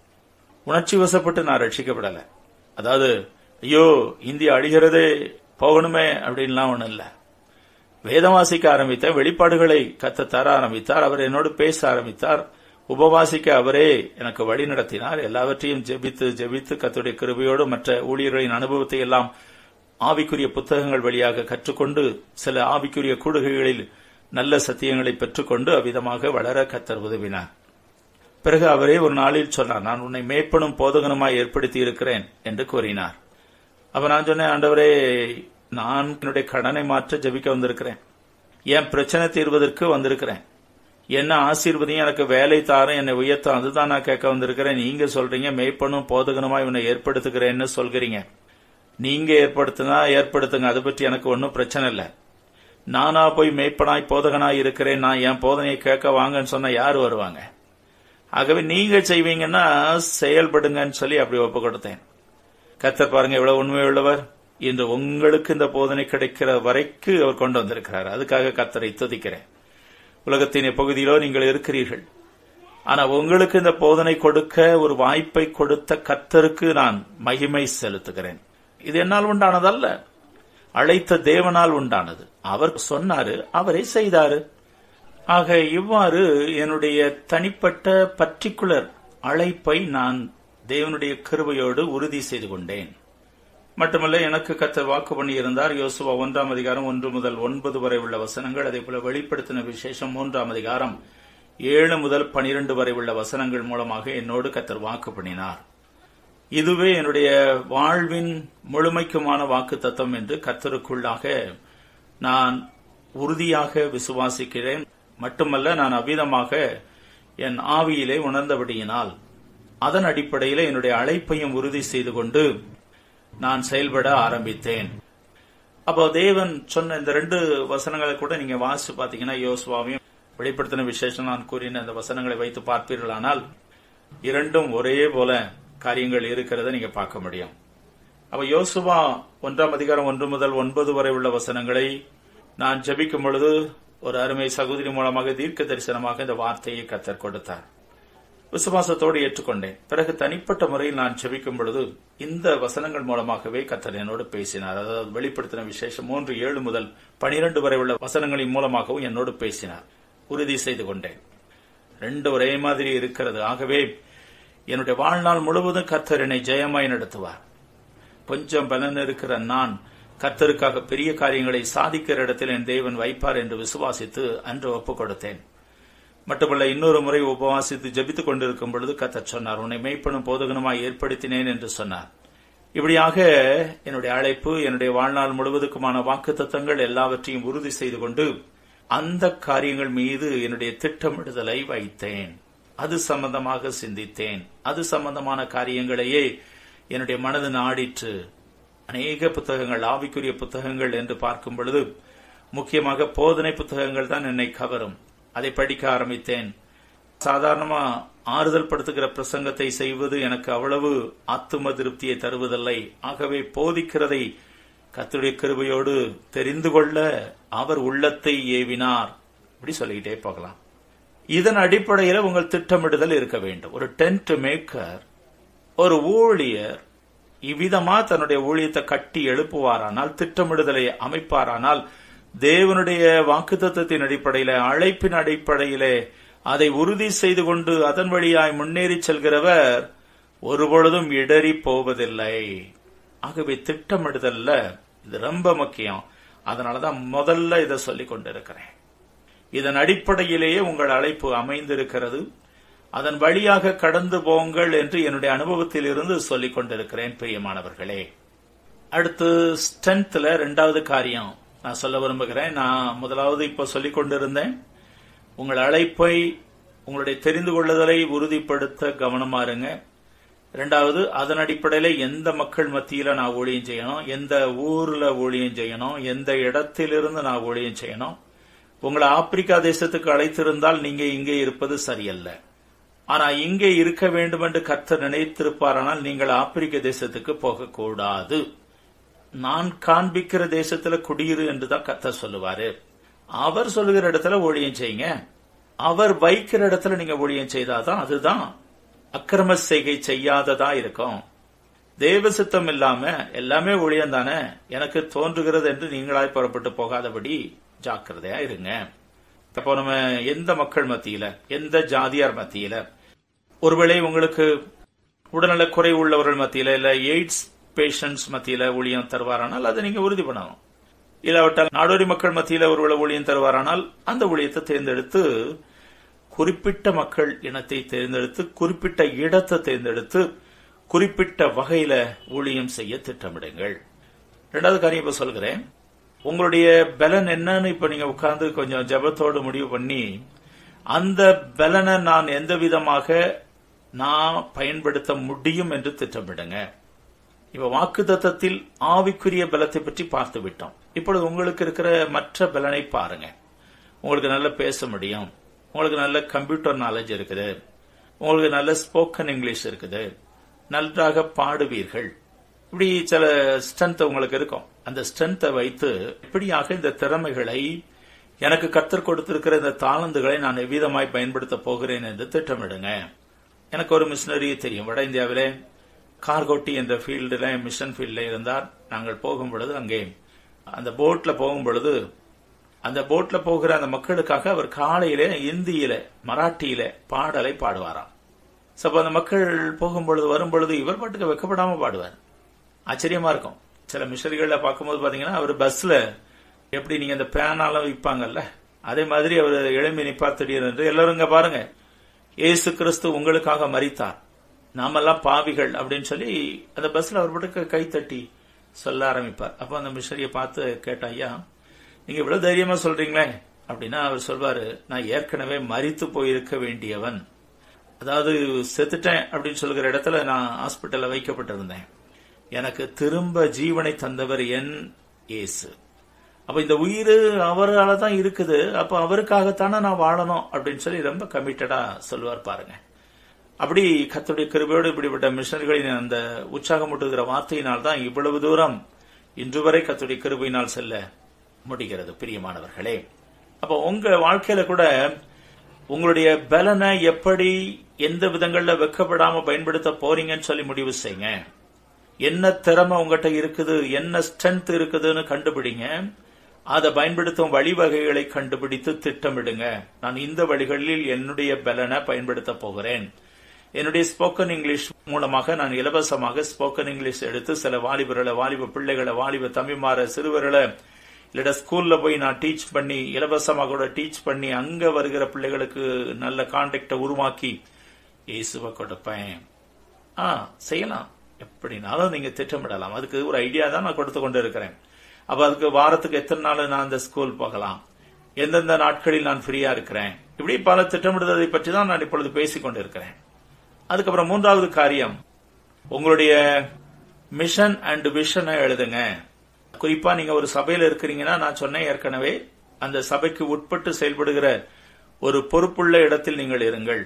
உணர்ச்சி வசப்பட்டு நான் ரட்சிக்கப்படல. அதாவது ஐயோ இந்தியா அழிகிறதே போகணுமே அப்படின்லாம் ஒண்ணும் இல்ல. வேதம் வாசிக்க ஆரம்பித்தேன் வெளிப்பாடுகளை கத்த தர ஆரம்பித்தார் அவர் என்னோடு பேச ஆரம்பித்தார். உபவாசிக்க அவரே எனக்கு வழி நடத்தினார். எல்லாவற்றையும் ஜெபித்து ஜெபித்து கத்துடைய கிருபையோடு மற்ற ஊழியர்களின் அனுபவத்தை எல்லாம் ஆவிக்குரிய புத்தகங்கள் வழியாக கற்றுக்கொண்டு சில ஆவிக்குரிய கூடுகைகளில் நல்ல சத்தியங்களை பெற்றுக்கொண்டு அவ்விதமாக வளர கத்தர் உதவினார். பிறகு அவரே ஒரு நாளில் சொன்னார் நான் உன்னை மேய்ப்பனும் போதகனுமாய் ஏற்படுத்தி இருக்கிறேன் என்று கூறினார். அப்ப நான் சொன்னேன் ஆண்டவரே நான் என்னுடைய கடனை மாற்ற ஜபிக்க வந்திருக்கிறேன். என் பிரச்சனை தீர்வதற்கு வந்திருக்கிறேன். என்ன ஆசீர்வதியும் எனக்கு வேலை தாரும் என்னை உயர்த்தும். அதுதான் நான் கேட்க வந்திருக்கிறேன். நீங்க சொல்றீங்க மெய்ப்பனும் போதகனுமா இவனை ஏற்படுத்துகிறேன்னு சொல்கிறீங்க. நீங்க ஏற்படுத்தினா ஏற்படுத்துங்க. அதை பற்றி எனக்கு ஒன்றும் பிரச்சனை இல்லை. நானா போய் மெய்ப்பனாய் போதகனாய் இருக்கிறேன். நான் என் போதனையை கேட்க வாங்கன்னு சொன்னா யார் வருவாங்க? ஆகவே நீங்க செய்வீங்கன்னா செயல்படுங்கன்னு சொல்லி அப்படி ஒப்பு கொடுத்தேன். கத்தர் பாருங்க எவ்வளவு உண்மை உள்ளவர் இன்று உங்களுக்கு இந்த போதனை கிடைக்கிற வரைக்கு அவர் கொண்டு வந்திருக்கிறார். அதுக்காக கத்தரை துதிக்கிறேன். உலகத்தின் பகுதியிலோ நீங்கள் இருக்கிறீர்கள். ஆனா உங்களுக்கு இந்த போதனை கொடுக்க ஒரு வாய்ப்பை கொடுத்த கத்தருக்கு நான் மகிமை செலுத்துகிறேன். இது என்னால் உண்டானதல்ல. அழைத்த தேவனால் உண்டானது. அவர் சொன்னாரு அவரை செய்தாரு. ஆக இவ்வாறு என்னுடைய தனிப்பட்ட பர்டிகுலர் அழைப்பை நான் தேவனுடைய கிருபையோடு உறுதி செய்து கொண்டேன். மட்டுமல்ல எனக்கு கத்தர் வாக்கு பண்ணியிருந்தார் யோசுவா ஒன்றாம் அதிகாரம் ஒன்று முதல் ஒன்பது வரை உள்ள வசனங்கள். அதே போல வெளிப்படுத்தின விசேஷம் மூன்றாம் அதிகாரம் ஏழு முதல் பனிரெண்டு வரை உள்ள வசனங்கள் மூலமாக என்னோடு கத்தர் வாக்கு பண்ணினார். இதுவே என்னுடைய வாழ்வின் முழுமைக்குமான வாக்கு தத்துவம் என்று கத்தருக்குள்ளாக நான் உறுதியாக விசுவாசிக்கிறேன். மட்டுமல்ல நான் அவ்விதமாக என் ஆவியிலே உணர்ந்தபடியினால் அதன் அடிப்படையில் என்னுடைய அழைப்பையும் உறுதி செய்து கொண்டு நான் செயல்பட ஆரம்பித்தேன். அப்போ தேவன் சொன்ன இந்த ரெண்டு வசனங்களை கூட நீங்க வாசிச்சு பாத்தீங்கன்னா யோசுவாவையும் வெளிப்படுத்தின விசேஷம் நான் கூறின அந்த வசனங்களை வைத்து பார்ப்பீர்களானால் இரண்டும் ஒரே போல காரியங்கள் இருக்கிறத நீங்க பார்க்க முடியும். அப்ப யோசுவா ஒன்றாம் அதிகாரம் ஒன்று முதல் ஒன்பது வரை உள்ள வசனங்களை நான் ஜபிக்கும் பொழுது ஒரு அருமை சகோதரி மூலமாக தீர்க்க தரிசனமாக இந்த வார்த்தையை கத்தர் கொடுத்தார். விசுவாசத்தோடு ஏற்றுக்கொண்டேன். பிறகு தனிப்பட்ட முறையில் நான் செபிக்கும் பொழுது இந்த வசனங்கள் மூலமாகவே கத்தர் என்னோடு பேசினார். அதாவது வெளிப்படுத்தின விசேஷம் மூன்று ஏழு முதல் பனிரெண்டு வரை உள்ள வசனங்களின் மூலமாகவும் என்னோடு பேசினார். உறுதி செய்து கொண்டேன். ரெண்டு ஒரே மாதிரி இருக்கிறது. ஆகவே என்னுடைய வாழ்நாள் முழுவதும் கத்தர் என்னை ஜெயமாய் நடத்துவார். கொஞ்சம் பலன் இருக்கிற நான் கத்தருக்காக பெரிய காரியங்களை சாதிக்கிற இடத்தில் என் தேவன் வைப்பார் என்று விசுவாசித்து அன்று ஒப்புக் கொடுத்தேன் மட்டுமல்ல இன்னொரு முறை உபவாசித்து ஜபித்துக் கொண்டிருக்கும் பொழுது கத்தர் சொன்னார் உன்னை மெய்ப்பனும் போதகனுமாய் ஏற்படுத்தினேன் என்று சொன்னார். இப்படியாக என்னுடைய அழைப்பு என்னுடைய வாழ்நாள் முழுவதுக்குமான வாக்கு தத்தங்கள் எல்லாவற்றையும் உறுதி செய்து கொண்டு அந்த காரியங்கள் மீது என்னுடைய திட்டமிடுதலை வைத்தேன். அது சம்பந்தமாக சிந்தித்தேன். அது சம்பந்தமான காரியங்களையே என்னுடைய மனது நாடிற்று. அநேக புத்தகங்கள் ஆவிக்குரிய புத்தகங்கள் என்று பார்க்கும் பொழுது முக்கியமாக போதனை புத்தகங்கள் தான் என்னை கவரும். அதை படிக்க ஆரம்பித்தேன். சாதாரணமா ஆறுதல் படுத்துகிற பிரசங்கத்தை செய்வது எனக்கு அவ்வளவு ஆத்தும திருப்தியை தருவதில்லை. ஆகவே போதிக்கிறதை கத்துடைய கிருபையோடு தெரிந்து கொள்ள அவர் உள்ளத்தை ஏவினார். இப்படி சொல்லிக்கிட்டே போகலாம். இதன் அடிப்படையில் உங்கள் திட்டமிடுதல் இருக்க வேண்டும். ஒரு டென்ட் மேக்கர் ஒரு ஊழியர் இவ்விதமா தன்னுடைய ஊழியத்தை கட்டி எழுப்புவாரானால் திட்டமிடுதலை அமைப்பாரானால் தேவனுடைய வாக்குத்தத்தின் அடிப்படையில அழைப்பின் அடிப்படையிலே அதை உறுதி செய்து கொண்டு அதன் வழியாய் முன்னேறி செல்கிறவர் ஒருபொழுதும் இடறி போவதில்லை. ஆகவே திட்டமிடுதல்ல. இது ரொம்ப முக்கியம். அதனாலதான் முதல்ல இதை சொல்லிக் கொண்டிருக்கிறேன். இதன் அடிப்படையிலேயே உங்கள் அழைப்பு அமைந்திருக்கிறது. அதன் வழியாக கடந்து போங்கள் என்று என்னுடைய அனுபவத்தில் இருந்து சொல்லிக் கொண்டிருக்கிறேன் பிரியமானவர்களே. அடுத்து ஸ்ட்ரென்த்ல ரெண்டாவது காரியம். நான் சொல்ல விரும்புகிறேன். நான் முதலாவது இப்ப சொல்லிக் கொண்டிருந்தேன். உங்கள் அழைப்பை உங்களுடைய தெரிந்து கொள்ளுதலை உறுதிப்படுத்த கவனமா இருங்க. ரெண்டாவது அதன் அடிப்படையில எந்த மக்கள் மத்தியில நான் ஊழியம் செய்யணும்? எந்த ஊர்ல ஊழியம் செய்யணும்? எந்த இடத்திலிருந்து நான் ஊழியம் செய்யணும்? உங்களை ஆப்பிரிக்கா தேசத்துக்கு அழைத்திருந்தால் நீங்க இங்கே இருப்பது சரியல்ல. ஆனா இங்கே இருக்க வேண்டும் என்று கர்த்தர் நினைத்திருப்பாரானால் நீங்கள் ஆப்பிரிக்க தேசத்துக்கு போகக்கூடாது. நான் காண்பிக்கிற தேசத்துல குடியிரு என்றுதான் கத்த சொல்லுவாரு. அவர் சொல்லுகிற இடத்துல ஊழியம் செய்யுங்க. அவர் வைக்கிற இடத்துல நீங்க ஊழியம் செய்தாதான் அதுதான் அக்கிரம செய்கை செய்யாததா இருக்கும். தேவ சித்தம் இல்லாம எல்லாமே ஊழியம் தானே. எனக்கு தோன்றுகிறது என்று நீங்களாய் புறப்பட்டு போகாதபடி ஜாக்கிரதையா இருங்க. அப்போ நம்ம எந்த மக்கள் மத்தியில எந்த ஜாதியார் மத்தியில ஒருவேளை உங்களுக்கு உடல்நல குறை உள்ளவர்கள் மத்தியில இல்ல எய்ட்ஸ் பேஷண்ட்ஸ் மத்தியில ஊழியம் தருவாரானால் அதை நீங்க உறுதி பண்ணணும். இல்லாவிட்டால் நாடோடி மக்கள் மத்தியில் ஒருவேளை ஊழியம் தருவாரானால் அந்த ஊழியத்தை தேர்ந்தெடுத்து குறிப்பிட்ட மக்கள் இனத்தை தேர்ந்தெடுத்து குறிப்பிட்ட இடத்தை தேர்ந்தெடுத்து குறிப்பிட்ட வகையில ஊழியம் செய்ய திட்டமிடுங்கள். ரெண்டாவது காரியம் இப்ப சொல்கிறேன். உங்களுடைய பலன் என்னன்னு இப்ப நீங்க உட்கார்ந்து கொஞ்சம் ஜபத்தோடு முடிவு பண்ணி அந்த பலனை நான் எந்த விதமாக நான் பயன்படுத்த முடியும் என்று திட்டமிடுங்க. இப்ப வாக்கு தத்தத்தில் ஆவிக்குரிய பலத்தை பற்றி பார்த்து விட்டோம். இப்பொழுது உங்களுக்கு இருக்கிற மற்ற பலனை பாருங்க. உங்களுக்கு நல்ல பேச முடியும். உங்களுக்கு நல்ல கம்ப்யூட்டர் நாலேஜ் இருக்குது. உங்களுக்கு நல்ல ஸ்போக்கன் இங்கிலீஷ் இருக்குது. நன்றாக பாடுவீர்கள். இப்படி சில ஸ்ட்ரென்த் உங்களுக்கு இருக்கும். அந்த ஸ்ட்ரென்த்தை வைத்து இப்படியாக இந்த திறமைகளை எனக்கு கத்தர் கொடுத்திருக்கிற இந்த தாளந்துகளை நான் எவ்விதமாய் பயன்படுத்த போகிறேன் என்று திட்டமிடுங்க. எனக்கு ஒரு மிஷினரி தெரியும். வட இந்தியாவிலே கார்கோட்டி என்ற ஃபீல்டில் மிஷன் ஃபீல்டில் இருந்தார் நாங்கள் போகும் பொழுது அங்கே அந்த போட்டில் போகும் பொழுது அந்த போட்டில் போகிற அந்த மக்களுக்காக அவர் காலையில இந்தியில மராட்டியில பாடலை பாடுவாராம். சப்போ அந்த மக்கள் போகும் பொழுது வரும் பொழுது இவர் பாட்டுக்கு வைக்கப்படாமல் பாடுவார். ஆச்சரியமா இருக்கும். சில மிஷரிகளில் பார்க்கும்போது பார்த்தீங்கன்னா அவர் பஸ்ல எப்படி நீங்க அந்த பேனாலாம் விற்பாங்கல்ல அதே மாதிரி அவர் எழும்பி நிப்பார் திடீரென்று எல்லாரும் இங்க பாருங்க. ஏசு கிறிஸ்து உங்களுக்காக மறித்தார் நாமெல்லாம் பாவிகள் அப்படின்னு சொல்லி அந்த பஸ்ல அவர் பாட்டுக்கு கை தட்டி சொல்ல ஆரம்பிப்பார். அப்ப அந்த மிஷனரியை பார்த்து கேட்ட ஐயா நீங்க இவ்வளவு தைரியமா சொல்றீங்களே? அப்படின்னா அவர் சொல்வாரு நான் ஏற்கனவே மறித்து போயிருக்க வேண்டியவன். அதாவது செத்துட்டேன் அப்படின்னு சொல்கிற இடத்துல நான் ஹாஸ்பிட்டல்ல வைக்கப்பட்டிருந்தேன். எனக்கு திரும்ப ஜீவனை தந்தவர் என் ஏசு அப்ப இந்த உயிர் அவரால் தான் இருக்குது. அப்ப அவருக்காகத்தானே நான் வாழணும் அப்படின்னு சொல்லி ரொம்ப கமிட்டடா சொல்லுவார் பாருங்க. அப்படி கத்துடைய கிருபையோடு இப்படிப்பட்ட மிஷனர்களின் அந்த உற்சாகமூட்டுகிற வார்த்தையினால் தான் இவ்வளவு தூரம் இன்று வரை கத்துடைய கிருபையினால் செல்ல முடிகிறது பிரியமானவர்களே. அப்ப உங்க வாழ்க்கையில கூட உங்களுடைய பலனை எப்படி எந்த விதங்கள்ல வெக்கப்படாம பயன்படுத்த போறீங்கன்னு சொல்லி முடிவு செய்யுங்க. என்ன திறமை உங்ககிட்ட இருக்குது என்ன ஸ்ட்ரென்த் இருக்குதுன்னு கண்டுபிடிங்க. அதை பயன்படுத்தும் வழிவகைகளை கண்டுபிடித்து திட்டமிடுங்க. நான் இந்த வழிகளில் என்னுடைய பலனை பயன்படுத்த போகிறேன். என்னுடைய ஸ்போக்கன் இங்கிலீஷ் மூலமாக நான் இலவசமாக ஸ்போக்கன் இங்கிலீஷ் எடுத்து சில வாலிபர்களை வாலிப பிள்ளைகளை வாலிப தம்பிமார சிறுவர்களை இல்ல ஸ்கூல்ல போய் நான் டீச் பண்ணி இலவசமாக கூட டீச் பண்ணி அங்க வருகிற பிள்ளைகளுக்கு நல்ல கான்டாக்டை உருவாக்கி இயேசுவை கொடுப்பேன். ஆ செய்யலாம். எப்படினாலும் நீங்க திட்டமிடலாம். அதுக்கு ஒரு ஐடியா தான் நான் கொடுத்து கொண்டு இருக்கிறேன் அப்ப அதுக்கு வாரத்துக்கு எத்தனை நாள் நான் அந்த ஸ்கூல் போகலாம்? எந்தெந்த நாட்களில் நான் ஃப்ரீயா இருக்கிறேன்? இப்படி பல திட்டமிடுதலை பற்றி தான் நான் இப்பொழுது பேசிக் கொண்டிருக்கிறேன். அதுக்கப்புறம் மூன்றாவது காரியம். உங்களுடைய மிஷன் அண்ட் விஷனை எழுதுங்க. குறிப்பா நீங்க ஒரு சபையில இருக்கிறீங்கன்னா நான் சொன்னேன் ஏற்கனவே அந்த சபைக்கு உட்பட்டு செயல்படுகிற ஒரு பொறுப்புள்ள இடத்தில் நீங்கள் இருங்கள்.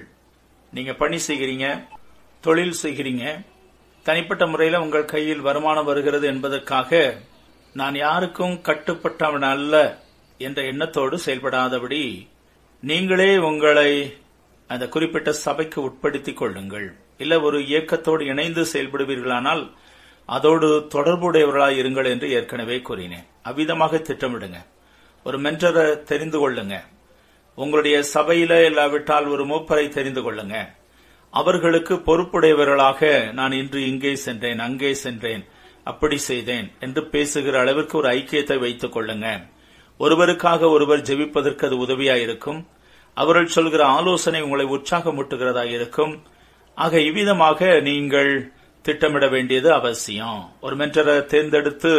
நீங்க பணி செய்கிறீங்க தொழில் செய்கிறீங்க தனிப்பட்ட முறையில் உங்கள் கையில் வருமானம் வருகிறது என்பதற்காக நான் யாருக்கும் கட்டுப்பட்டவன் அல்ல என்ற எண்ணத்தோடு செயல்படாதபடி நீங்களே உங்களை அந்த குறிப்பிட்ட சபைக்கு உட்படுத்திக் கொள்ளுங்கள். இல்ல ஒரு இயக்கத்தோடு இணைந்து செயல்படுவீர்களானால் அதோடு தொடர்புடையவர்களாக இருங்கள் என்று ஏற்கனவே கூறினேன். அவ்விதமாக திட்டமிடுங்க. ஒரு மென்டரை தெரிந்து கொள்ளுங்க. உங்களுடைய சபையில இல்லாவிட்டால் ஒரு மூப்பரை தெரிந்து கொள்ளுங்க. அவர்களுக்கு பொறுப்புடையவர்களாக நான் இன்று இங்கே சென்றேன் அங்கே சென்றேன் அப்படி செய்தேன் என்று பேசுகிற அளவிற்கு ஒரு ஐக்கியத்தை வைத்துக் கொள்ளுங்க. ஒருவருக்காக ஒருவர் ஜெபிப்பதற்கு அது உதவியா இருக்கும் அவர்கள் சொல்கிற ஆலோசனை உங்களை உற்சாகமூட்டுகிறதா இருக்கும். ஆக இவ்விதமாக நீங்கள் திட்டமிட வேண்டியது அவசியம். ஒரு மென்டரை தேர்ந்தெடுத்து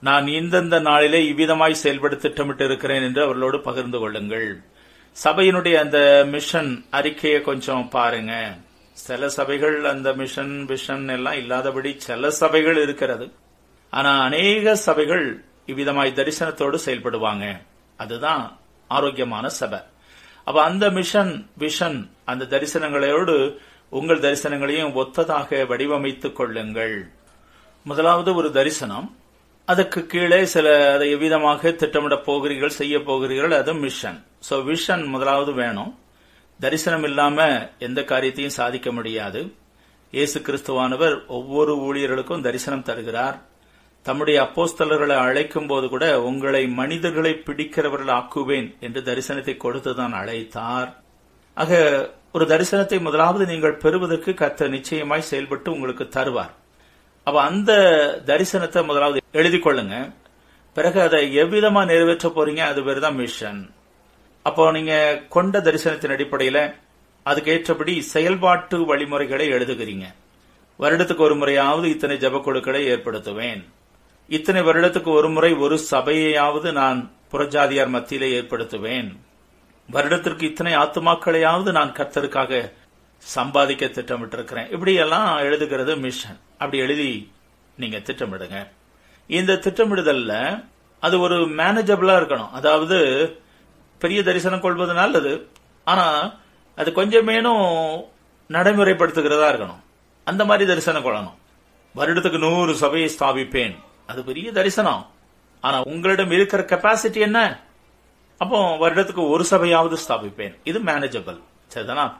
நான் இந்தந்த நாளிலே இவ்விதமாய் செயல்பட திட்டமிட்டு இருக்கிறேன் என்று அவர்களோடு பகிர்ந்து கொள்ளுங்கள். சபையினுடைய அந்த மிஷன் அறிக்கையை கொஞ்சம் பாருங்க. சில சபைகள் அந்த மிஷன் விஷன் எல்லாம் இல்லாதபடி சில சபைகள் இருக்கிறது. ஆனா அநேக சபைகள் இவ்விதமாய் தரிசனத்தோடு செயல்படுவாங்க. அதுதான் ஆரோக்கியமான சபை. அப்ப அந்த மிஷன் விஷன் அந்த தரிசனங்களோடு உங்கள் தரிசனங்களையும் ஒத்ததாக வடிவமைத்துக் கொள்ளுங்கள். முதலாவது ஒரு தரிசனம். அதுக்கு கீழே சில அதை எவ்விதமாக திட்டமிட போகிறீர்கள் செய்ய போகிறீர்கள் அது மிஷன் சோ விஷன் முதலாவது வேணும். தரிசனம் இல்லாம எந்த காரியத்தையும் சாதிக்க முடியாது. இயேசு கிறிஸ்துவானவர் ஒவ்வொரு ஊழியர்களுக்கும் தரிசனம் தருகிறார். தம்முடைய அப்போஸ்தலர்களை அழைக்கும் போது கூட உங்களை மனிதர்களை பிடிக்கிறவர்கள் ஆக்குவேன் என்று தரிசனத்தை கொடுத்துதான் அழைத்தார். ஆக ஒரு தரிசனத்தை முதலாவது நீங்கள் பெறுவதற்கு கத்த நிச்சயமாய் செயல்பட்டு உங்களுக்கு தருவார். அப்ப அந்த தரிசனத்தை முதலாவது எழுதி கொள்ளுங்க. பிறகு அதை எவ்விதமா நிறைவேற்ற போறீங்க அது பேர் தான் மிஷன். அப்போ நீங்க கொண்ட தரிசனத்தின் அடிப்படையில அதுக்கு ஏற்றபடி செயல்பாட்டு வழிமுறைகளை எழுதுகிறீங்க. வருடத்துக்கு ஒரு முறையாவது இத்தனை ஜபக்குழுக்களை ஏற்படுத்துவேன். இத்தனை வருடத்துக்கு ஒரு முறை ஒரு சபையையாவது நான் புறஜாதியார் மத்தியிலே ஏற்படுத்துவேன். வருடத்திற்கு இத்தனை ஆத்துமாக்களையாவது நான் கர்த்தருக்காக சம்பாதிக்க திட்டமிட்டிருக்கிறேன். இப்படியெல்லாம் எழுதுகிறது மிஷன். அப்படி எழுதி நீங்க திட்டமிடுங்க. இந்த திட்டமிடுதல்ல அது ஒரு மேனேஜபிளா இருக்கணும். அதாவது பெரிய தரிசனம் கொள்வது நல்லது. ஆனா அது கொஞ்சமேனும் நடைமுறைப்படுத்துகிறதா இருக்கணும். அந்த மாதிரி தரிசனம் கொள்ளணும். வருடத்துக்கு நூறு சபையை ஸ்தாபிப்பேன். அது பெரிய தரிசனம். ஆனா உங்களிடம் இருக்கிற கெப்பாசிட்டி என்ன? அப்போ வருடத்துக்கு ஒரு சபையாவது ஸ்தாபிப்பேன். இது மேனேஜபிள் சரிதானா?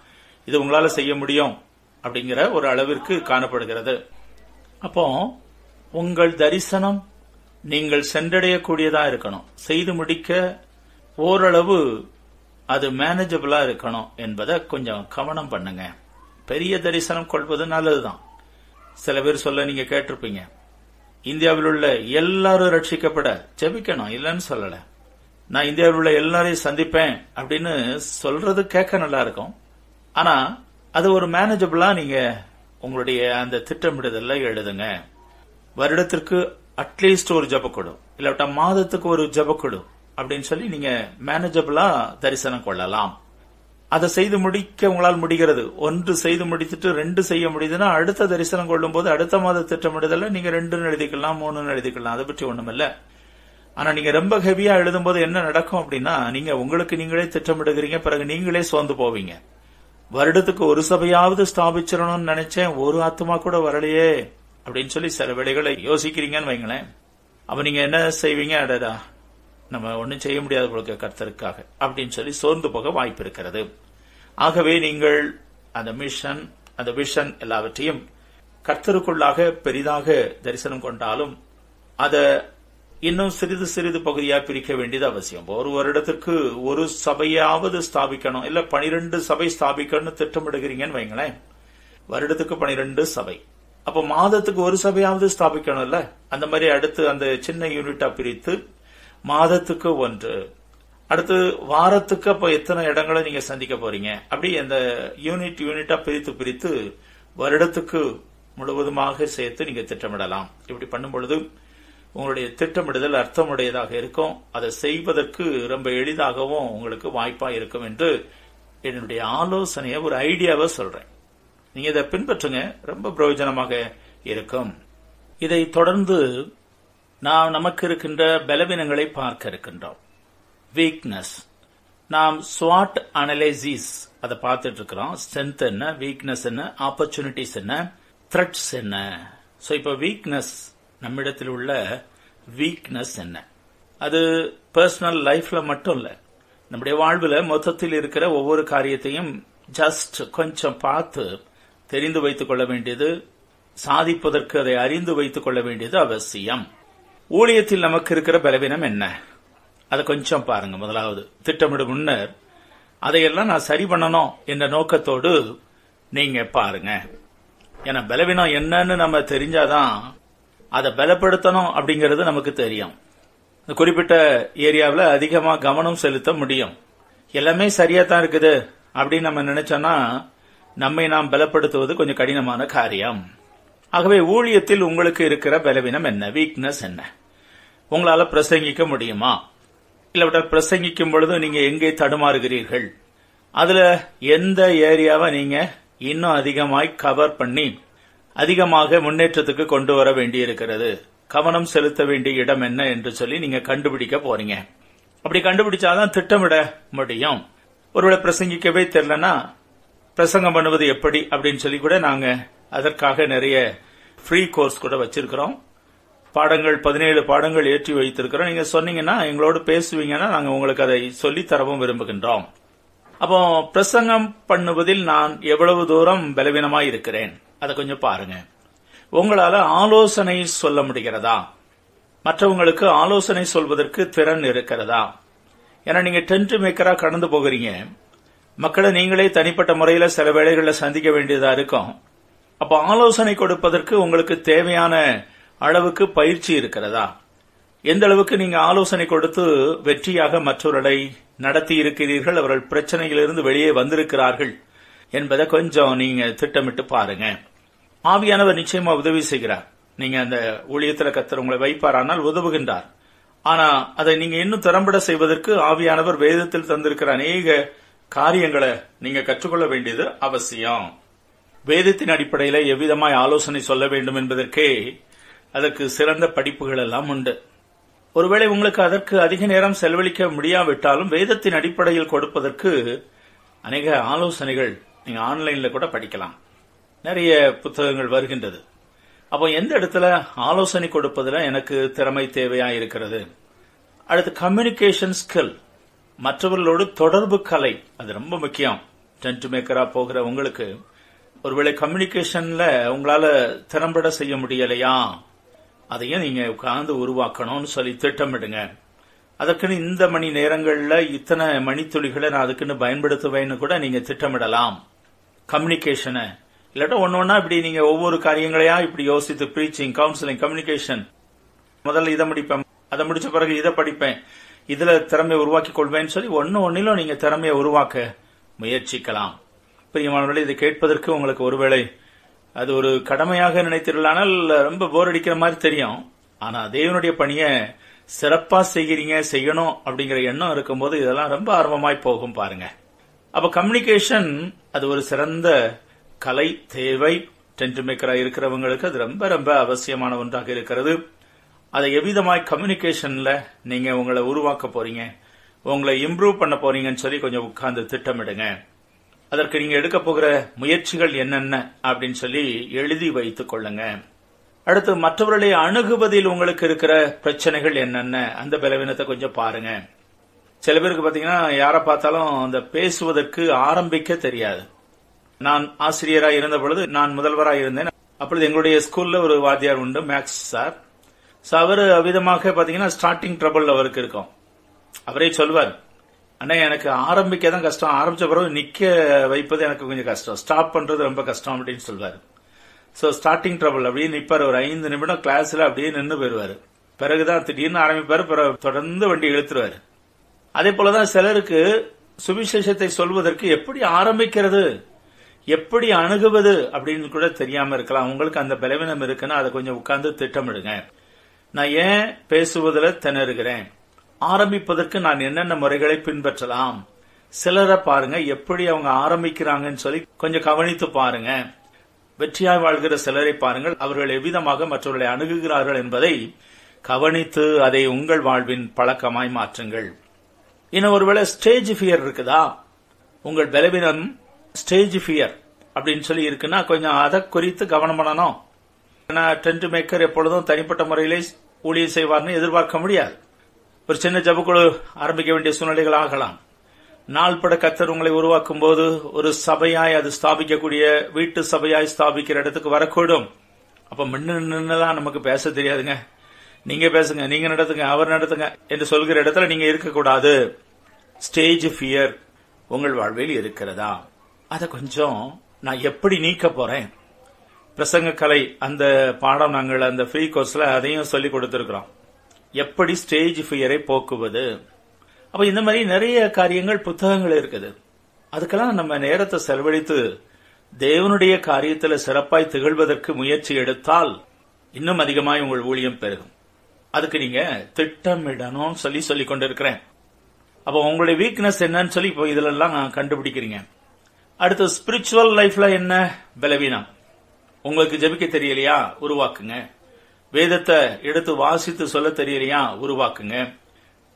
இது உங்களால செய்ய முடியும் அப்படிங்கிற ஒரு அளவிற்கு காணப்படுகிறது. அப்போ உங்கள் தரிசனம் நீங்கள் சென்றடையக்கூடியதா இருக்கணும். செய்து முடிக்க ஓரளவு அது மேனேஜபிளா இருக்கணும் என்பதை கொஞ்சம் கவனம் பண்ணுங்க. பெரிய தரிசனம் கொள்வது நல்லதுதான். சில பேர் சொல்ல நீங்க கேட்டிருப்பீங்க. இந்தியாவில் உள்ள எல்லாரும் ரட்சிக்கப்பட ஜெபிக்கணும் இல்லைன்னு சொல்லல. நான் இந்தியாவில் உள்ள எல்லாரையும் சந்திப்பேன் அப்படின்னு சொல்றது கேட்க நல்லா இருக்கும். ஆனா அது ஒரு மேனேஜபிளா நீங்க உங்களுடைய அந்த திட்டமிடுதல்ல எழுதுங்க. வருடத்திற்கு அட்லீஸ்ட் ஒரு ஜபக்குழு இல்லாட்டா மாதத்துக்கு ஒரு ஜபக்குழு அப்படின்னு சொல்லி நீங்க மேனேஜபிளா தரிசனம் கொள்ளலாம். அதை செய்து முடிக்க உங்களால் முடிகிறது. ஒன்று செய்து முடித்துட்டு ரெண்டு செய்ய முடியுதுன்னா அடுத்த தரிசனம் கொள்ளும் போது அடுத்த மாத திட்டமிடுதல நீங்க ரெண்டுன்னு எழுதிக்கலாம் மூணுன்னு எழுதிக்கலாம். அதை பற்றி ஒண்ணும் ஆனா நீங்க ரொம்ப ஹெவியா எழுதும் போது என்ன நடக்கும் அப்படின்னா நீங்க உங்களுக்கு நீங்களே திட்டமிடுகிறீங்க பிறகு நீங்களே சோர்ந்து போவீங்க. வருடத்துக்கு ஒரு சபையாவது ஸ்தாபிச்சிடணும்னு நினைச்சேன் ஒரு ஆத்மா கூட வரலையே அப்படின்னு சொல்லி சில வேலைகளை யோசிக்கிறீங்கன்னு வைங்களேன். அப்ப நீங்க என்ன செய்வீங்க? அடடா நம்ம ஒன்னும் செய்ய முடியாத போல கர்த்தருக்காக அப்படின்னு சொல்லி சோர்ந்து போக வாய்ப்பு இருக்கிறது. ஆகவே நீங்கள் அந்த மிஷன் அந்த விஷன் எல்லாவற்றையும் கர்த்தருக்குள்ளாக பெரிதாக தரிசனம் கொண்டாலும் அத இன்னும் சிறிது சிறிது பகுதியா பிரிக்க வேண்டியது அவசியம். ஒரு வருடத்திற்கு ஒரு சபையாவது ஸ்தாபிக்கணும். இல்ல பனிரெண்டு சபை ஸ்தாபிக்கணும்னு திட்டமிடுகிறீங்கன்னு வைங்களேன். வருடத்துக்கு பனிரெண்டு சபை. அப்ப மாதத்துக்கு ஒரு சபையாவது ஸ்தாபிக்கணும்ல? அந்த மாதிரி அடுத்து அந்த சின்ன யூனிட்டா பிரித்து மாதத்துக்கு ஒன்று. அடுத்து வாரத்துக்கு அப்ப எத்தனை இடங்களை நீங்க சந்திக்க போறீங்க? அப்படி அந்த யூனிட் யூனிட்டா பிரித்து பிரித்து வருடத்துக்கு முழுவதுமாக சேர்த்து நீங்க திட்டமிடலாம். இப்படி பண்ணும் பொழுது உங்களுடைய திட்டமிடுதல் அர்த்தமுடையதாக இருக்கும். அதை செய்வதற்கு ரொம்ப எளிதாகவும் உங்களுக்கு வாய்ப்பா இருக்கும் என்று என்னுடைய ஆலோசனையை ஒரு ஐடியாவை சொல்றேன். நீங்க இதை பின்பற்றுங்க. ரொம்ப பிரயோஜனமாக இருக்கும். இதை தொடர்ந்து நாம் நமக்கு இருக்கின்ற பலவீனங்களை பார்க்க இருக்கின்றோம். வீக்னஸ் நாம் ஸ்வாட் அனலைசிஸ் அதை பார்த்துட்டு இருக்கிறோம் ஸ்ட்ரென்த் என்ன வீக்னஸ் என்ன ஆப்பர்ச்சுனிட்டிஸ் என்ன த்ரெட்ஸ் என்ன. ஸோ இப்போ வீக்னஸ் நம்மிடத்தில் உள்ள வீக்னஸ் என்ன? அது பர்சனல் லைஃப்ல மட்டும் இல்லை. நம்முடைய வாழ்வில் மொத்தத்தில் இருக்கிற ஒவ்வொரு காரியத்தையும் ஜஸ்ட் கொஞ்சம் பார்த்து தெரிந்து வைத்துக் கொள்ள வேண்டியது சாதிப்பதற்கு அதை அறிந்து வைத்துக் கொள்ள வேண்டியது அவசியம். ஊழியத்தில் நமக்கு இருக்கிற பலவீனம் என்ன? அதை கொஞ்சம் பாருங்க முதலாவது. திட்டமிடும் முன்னர் அதையெல்லாம் நான் சரி பண்ணணும் என்ற நோக்கத்தோடு நீங்க பாருங்க. ஏன்னா பலவீனம் என்னன்னு நம்ம தெரிஞ்சாதான் அதை பலப்படுத்தணும் அப்படிங்கிறது நமக்கு தெரியும். இந்த குறிப்பிட்ட ஏரியாவில் அதிகமாக கவனம் செலுத்த முடியும். எல்லாமே சரியா தான் இருக்குது அப்படின்னு நம்ம நினைச்சோம்னா நம்மை நாம் பலப்படுத்துவது கொஞ்சம் கடினமான காரியம். ஆகவே ஊழியத்தில் உங்களுக்கு இருக்கிற பலவீனம் என்ன? வீக்னஸ் என்ன? உங்களால பிரசங்கிக்க முடியுமா? இல்லாவிட்டால் பிரசங்கிக்கும் பொழுது நீங்க எங்கே தடுமாறுகிறீர்கள்? அதுல எந்த ஏரியாவை நீங்க இன்னும் அதிகமாய் கவர் பண்ணி அதிகமாக முன்னேற்றத்துக்கு கொண்டு வர வேண்டியிருக்கிறது? கவனம் செலுத்த வேண்டிய இடம் என்ன என்று சொல்லி நீங்க கண்டுபிடிக்க போறீங்க. அப்படி கண்டுபிடிச்சாதான் திட்டமிட முடியும். ஒருவேளை பிரசங்கிக்கவே தெரியலனா பிரசங்கம் பண்ணுவது எப்படி அப்படின்னு சொல்லி கூட நாங்க அதற்காக நிறைய ஃப்ரீ கோர்ஸ் கூட வச்சிருக்கிறோம். பாடங்கள் பதினேழு பாடங்கள் ஏற்றி வைத்திருக்கிறோம். நீங்க சொன்னீங்கன்னா எங்களோடு பேசுவீங்கன்னா நாங்க உங்களுக்கு அதை சொல்லி தரவும் விரும்புகின்றோம். அப்போ பிரசங்கம் பண்ணுவதில் நான் எவ்வளவு தூரம் பலவீனமாய் இருக்கிறேன்? அதை கொஞ்சம் பாருங்க. உங்களால ஆலோசனை சொல்ல முடிகிறதா? மற்றவங்களுக்கு ஆலோசனை சொல்வதற்கு திறன் இருக்கிறதா? ஏன்னா நீங்க டென்ட் மேக்கரா கடந்து போகிறீங்க. மக்களை நீங்களே தனிப்பட்ட முறையில சில வேளைகளில் சந்திக்க வேண்டியதா இருக்கும். அப்ப ஆலோசனை கொடுப்பதற்கு உங்களுக்கு தேவையான அளவுக்கு பயிற்சி இருக்கிறதா? எந்த அளவுக்கு நீங்க ஆலோசனை கொடுத்து வெற்றியாக மற்றவர்களை நடத்தி இருக்கிறீர்கள் அவர்கள் பிரச்சனையிலிருந்து வெளியே வந்திருக்கிறார்கள் என்பதை கொஞ்சம் நீங்க திட்டமிட்டு பாருங்க. ஆவியானவர் நிச்சயமா உதவி செய்கிறார். நீங்க அந்த ஊழியத்துல கத்தர் உங்களை வைப்பாரானால் உதவுகின்றார். ஆனா அதை நீங்க இன்னும் திறம்பட செய்வதற்கு ஆவியானவர் வேதத்தில் தந்திருக்கிற அநேக காரியங்களை நீங்க கற்றுக்கொள்ள வேண்டியது அவசியம். வேதத்தின் அடிப்படையில எவ்விதமாய் ஆலோசனை சொல்ல வேண்டும் என்பதற்கே அதற்கு சிறந்த படிப்புகள் எல்லாம் உண்டு. ஒருவேளை உங்களுக்கு அதற்கு அதிக நேரம் செலவழிக்க முடியாவிட்டாலும் வேதத்தின் அடிப்படையில் கொடுப்பதற்கு அநேக ஆலோசனைகள் நீங்க ஆன்லைன்ல கூட படிக்கலாம். நிறைய புத்தகங்கள் வருகின்றது. அப்போ எந்த இடத்துல ஆலோசனை கொடுப்பதில் எனக்கு திறமை தேவையா இருக்கிறது? அடுத்து கம்யூனிகேஷன் ஸ்கில் மற்றவர்களோடு தொடர்பு கலை அது ரொம்ப முக்கியம். டென்ட் மேக்கரா போகிற உங்களுக்கு. ஒருவேளை கம்யூனிகேஷன்ல உங்களால திறம்பட செய்ய முடியலையா? அதையே நீங்க உட்கார்ந்து உருவாக்கணும்னு சொல்லி திட்டமிடுங்க. அதற்குன்னு இந்த மணி நேரங்களில் இத்தனை மணித்துளிகளை நான் அதுக்குன்னு பயன்படுத்துவேன்னு கூட நீங்க திட்டமிடலாம். கம்யூனிகேஷனை இல்லாட்டா ஒன்னு ஒன்னா இப்படி நீங்க ஒவ்வொரு காரியங்களையா இப்படி யோசித்து ப்ரீச்சிங் கவுன்சிலிங் கம்யூனிகேஷன் முதல்ல இதை முடிப்பேன். அதை முடிச்ச பிறகு இதை படிப்பேன். இதுல திறமையை உருவாக்கி கொள்வேன்னு சொல்லி ஒன்னு ஒன்னிலும் நீங்க திறமையை உருவாக்க முயற்சிக்கலாம். பிரியமானவர்களே இதை கேட்பதற்கு உங்களுக்கு ஒருவேளை அது ஒரு கடமையாக நினைத்தீர்களானால் ரொம்ப போர் அடிக்கிற மாதிரி தெரியும். ஆனா தேவனுடைய பணியை சிறப்பா செய்கிறீங்க செய்யணும் அப்படிங்கிற எண்ணம் இருக்கும்போது இதெல்லாம் ரொம்ப ஆர்வமாய் போகும் பாருங்க. அப்ப கம்யூனிகேஷன் அது ஒரு சிறந்த கலை தேவை டென்ட் மேக்கரா இருக்கிறவங்களுக்கு அது ரொம்ப ரொம்ப அவசியமான ஒன்றாக இருக்கிறது. அதை எவ்விதமாய் கம்யூனிகேஷன்ல நீங்க உங்களை உருவாக்க போறீங்க உங்களை இம்ப்ரூவ் பண்ண போறீங்கன்னு சொல்லி கொஞ்சம் உட்கார்ந்து திட்டமிடுங்க. அதற்கு நீங்க எடுக்க போகிற முயற்சிகள் என்னென்ன அப்படின்னு சொல்லி எழுதி வைத்துக் கொள்ளுங்க. அடுத்து மற்றவர்களை அணுகுவதில் உங்களுக்கு இருக்கிற பிரச்சனைகள் என்னென்ன? அந்த பலவீனத்தை கொஞ்சம் பாருங்க. சில பேருக்கு பாத்தீங்கன்னா யாரை பார்த்தாலும் அந்த பேசுவதற்கு ஆரம்பிக்க தெரியாது. நான் ஆசிரியரா இருந்த பொழுது நான் முதல்வராக இருந்தேன். அப்பொழுது எங்களுடைய ஸ்கூல்ல ஒரு வாத்தியார் உண்டு மேக்ஸ் சார் அவர் விதமாக பாத்தீங்கன்னா ஸ்டார்டிங் ட்ரபிள் அவருக்கு இருக்கும். அவரே சொல்வார் அண்ணா எனக்கு ஆரம்பிக்க தான் கஷ்டம். ஆரம்பிச்ச பிறகு நிக்க வைப்பது எனக்கு கொஞ்சம் கஷ்டம். ஸ்டாப் பண்றது ரொம்ப கஷ்டம் அப்படின்னு சொல்வாரு சோ ஸ்டார்டிங் ட்ரபிள் அப்படியே நிப்பாரு. ஒரு ஐந்து நிமிடம் கிளாஸ்ல அப்படியே நின்று போயிருவாரு பிறகுதான் திடீர்னு ஆரம்பிப்பாரு. பிறகு தொடர்ந்து வண்டி இழுத்துருவாரு. அதே போலதான் சிலருக்கு சுவிசேஷத்தை சொல்வதற்கு எப்படி ஆரம்பிக்கிறது? எப்படி அணுகுவது? அப்படின்னு கூட தெரியாம இருக்கலாம். உங்களுக்கு அந்த பலவீனம் இருக்குன்னா அதை கொஞ்சம் உட்கார்ந்து திட்டமிடுங்க. நான் ஏன் பேசுவதில் திணறுகிறேன்? ஆரம்பிப்பதற்கு நான் என்னென்ன முறைகளை பின்பற்றலாம்? சிலரை பாருங்க எப்படி அவங்க ஆரம்பிக்கிறாங்கன்னு சொல்லி கொஞ்சம் கவனித்து பாருங்க. வெற்றியாய் வாழ்கிற சிலரை பாருங்கள் அவர்கள் எவ்விதமாக மற்றவர்களை அணுகுகிறார்கள் என்பதை கவனித்து அதை உங்கள் வாழ்வின் பழக்கமாய் மாற்றுங்கள். இன்னும் ஒருவேளை ஸ்டேஜ் ஃபியர் இருக்குதா? உங்கள் பலவீனம் ஸ்டேஜ் ஃபியர் அப்படின்னு சொல்லி இருக்குன்னா கொஞ்சம் அதை குறித்து கவனம் பண்ணணும். ஏன்னா டென்ட் மேக்கர் எப்பொழுதும் தனிப்பட்ட முறையிலே ஊழியர் செய்வார்னு எதிர்பார்க்க முடியாது. ஒரு சின்ன ஜபக்குழு ஆரம்பிக்க வேண்டிய சூழ்நிலைகள் ஆகலாம். நாள்பட கத்தர் உங்களை உருவாக்கும் போது ஒரு சபையாய் அது ஸ்தாபிக்கக்கூடிய வீட்டு சபையாய் ஸ்தாபிக்கிற இடத்துக்கு வரக்கூடும். அப்ப மின்னு நின்னுலாம் நமக்கு பேச தெரியாதுங்க. நீங்க பேசுங்க நீங்க நடத்துங்க அவர் நடத்துங்க என்று சொல்கிற இடத்துல நீங்க இருக்கக்கூடாது. ஸ்டேஜ் ஃபியர் உங்கள் வாழ்வில் இருக்கிறதா? அதை கொஞ்சம் நான் எப்படி நீக்க போறேன்? பிரசங்க கலை அந்த பாடம் நாங்கள் அந்த ஃப்ரீ கோர்ஸ்ல அதையும் சொல்லி கொடுத்திருக்கிறோம். எப்படி ஸ்டேஜ் ஃபியரை போக்குவது? அப்ப இந்த மாதிரி நிறைய காரியங்கள் புத்தகங்கள் இருக்குது. அதுக்கெல்லாம் நம்ம நேரத்தை செலவழித்து தேவனுடைய காரியத்தில் சிறப்பாய் திகழ்வதற்கு முயற்சி எடுத்தால் இன்னும் அதிகமாய் உங்கள் ஊழியம் பெருகும். அதுக்கு நீங்க திட்டமிடணும் சொல்லி சொல்லி கொண்டிருக்கிறேன். அப்போ உங்களுடைய வீக்னஸ் என்னன்னு சொல்லி இப்போ இதுல எல்லாம் கண்டுபிடிக்கிறீங்க. அடுத்து ஸ்பிரிச்சுவல் லைஃப்ல என்ன? பலவீனம். உங்களுக்கு ஜெபிக்க தெரியலையா? உருவாக்குங்க. வேதத்தை எடுத்து வாசித்து சொல்ல தெரியலையா? உருவாக்குங்க.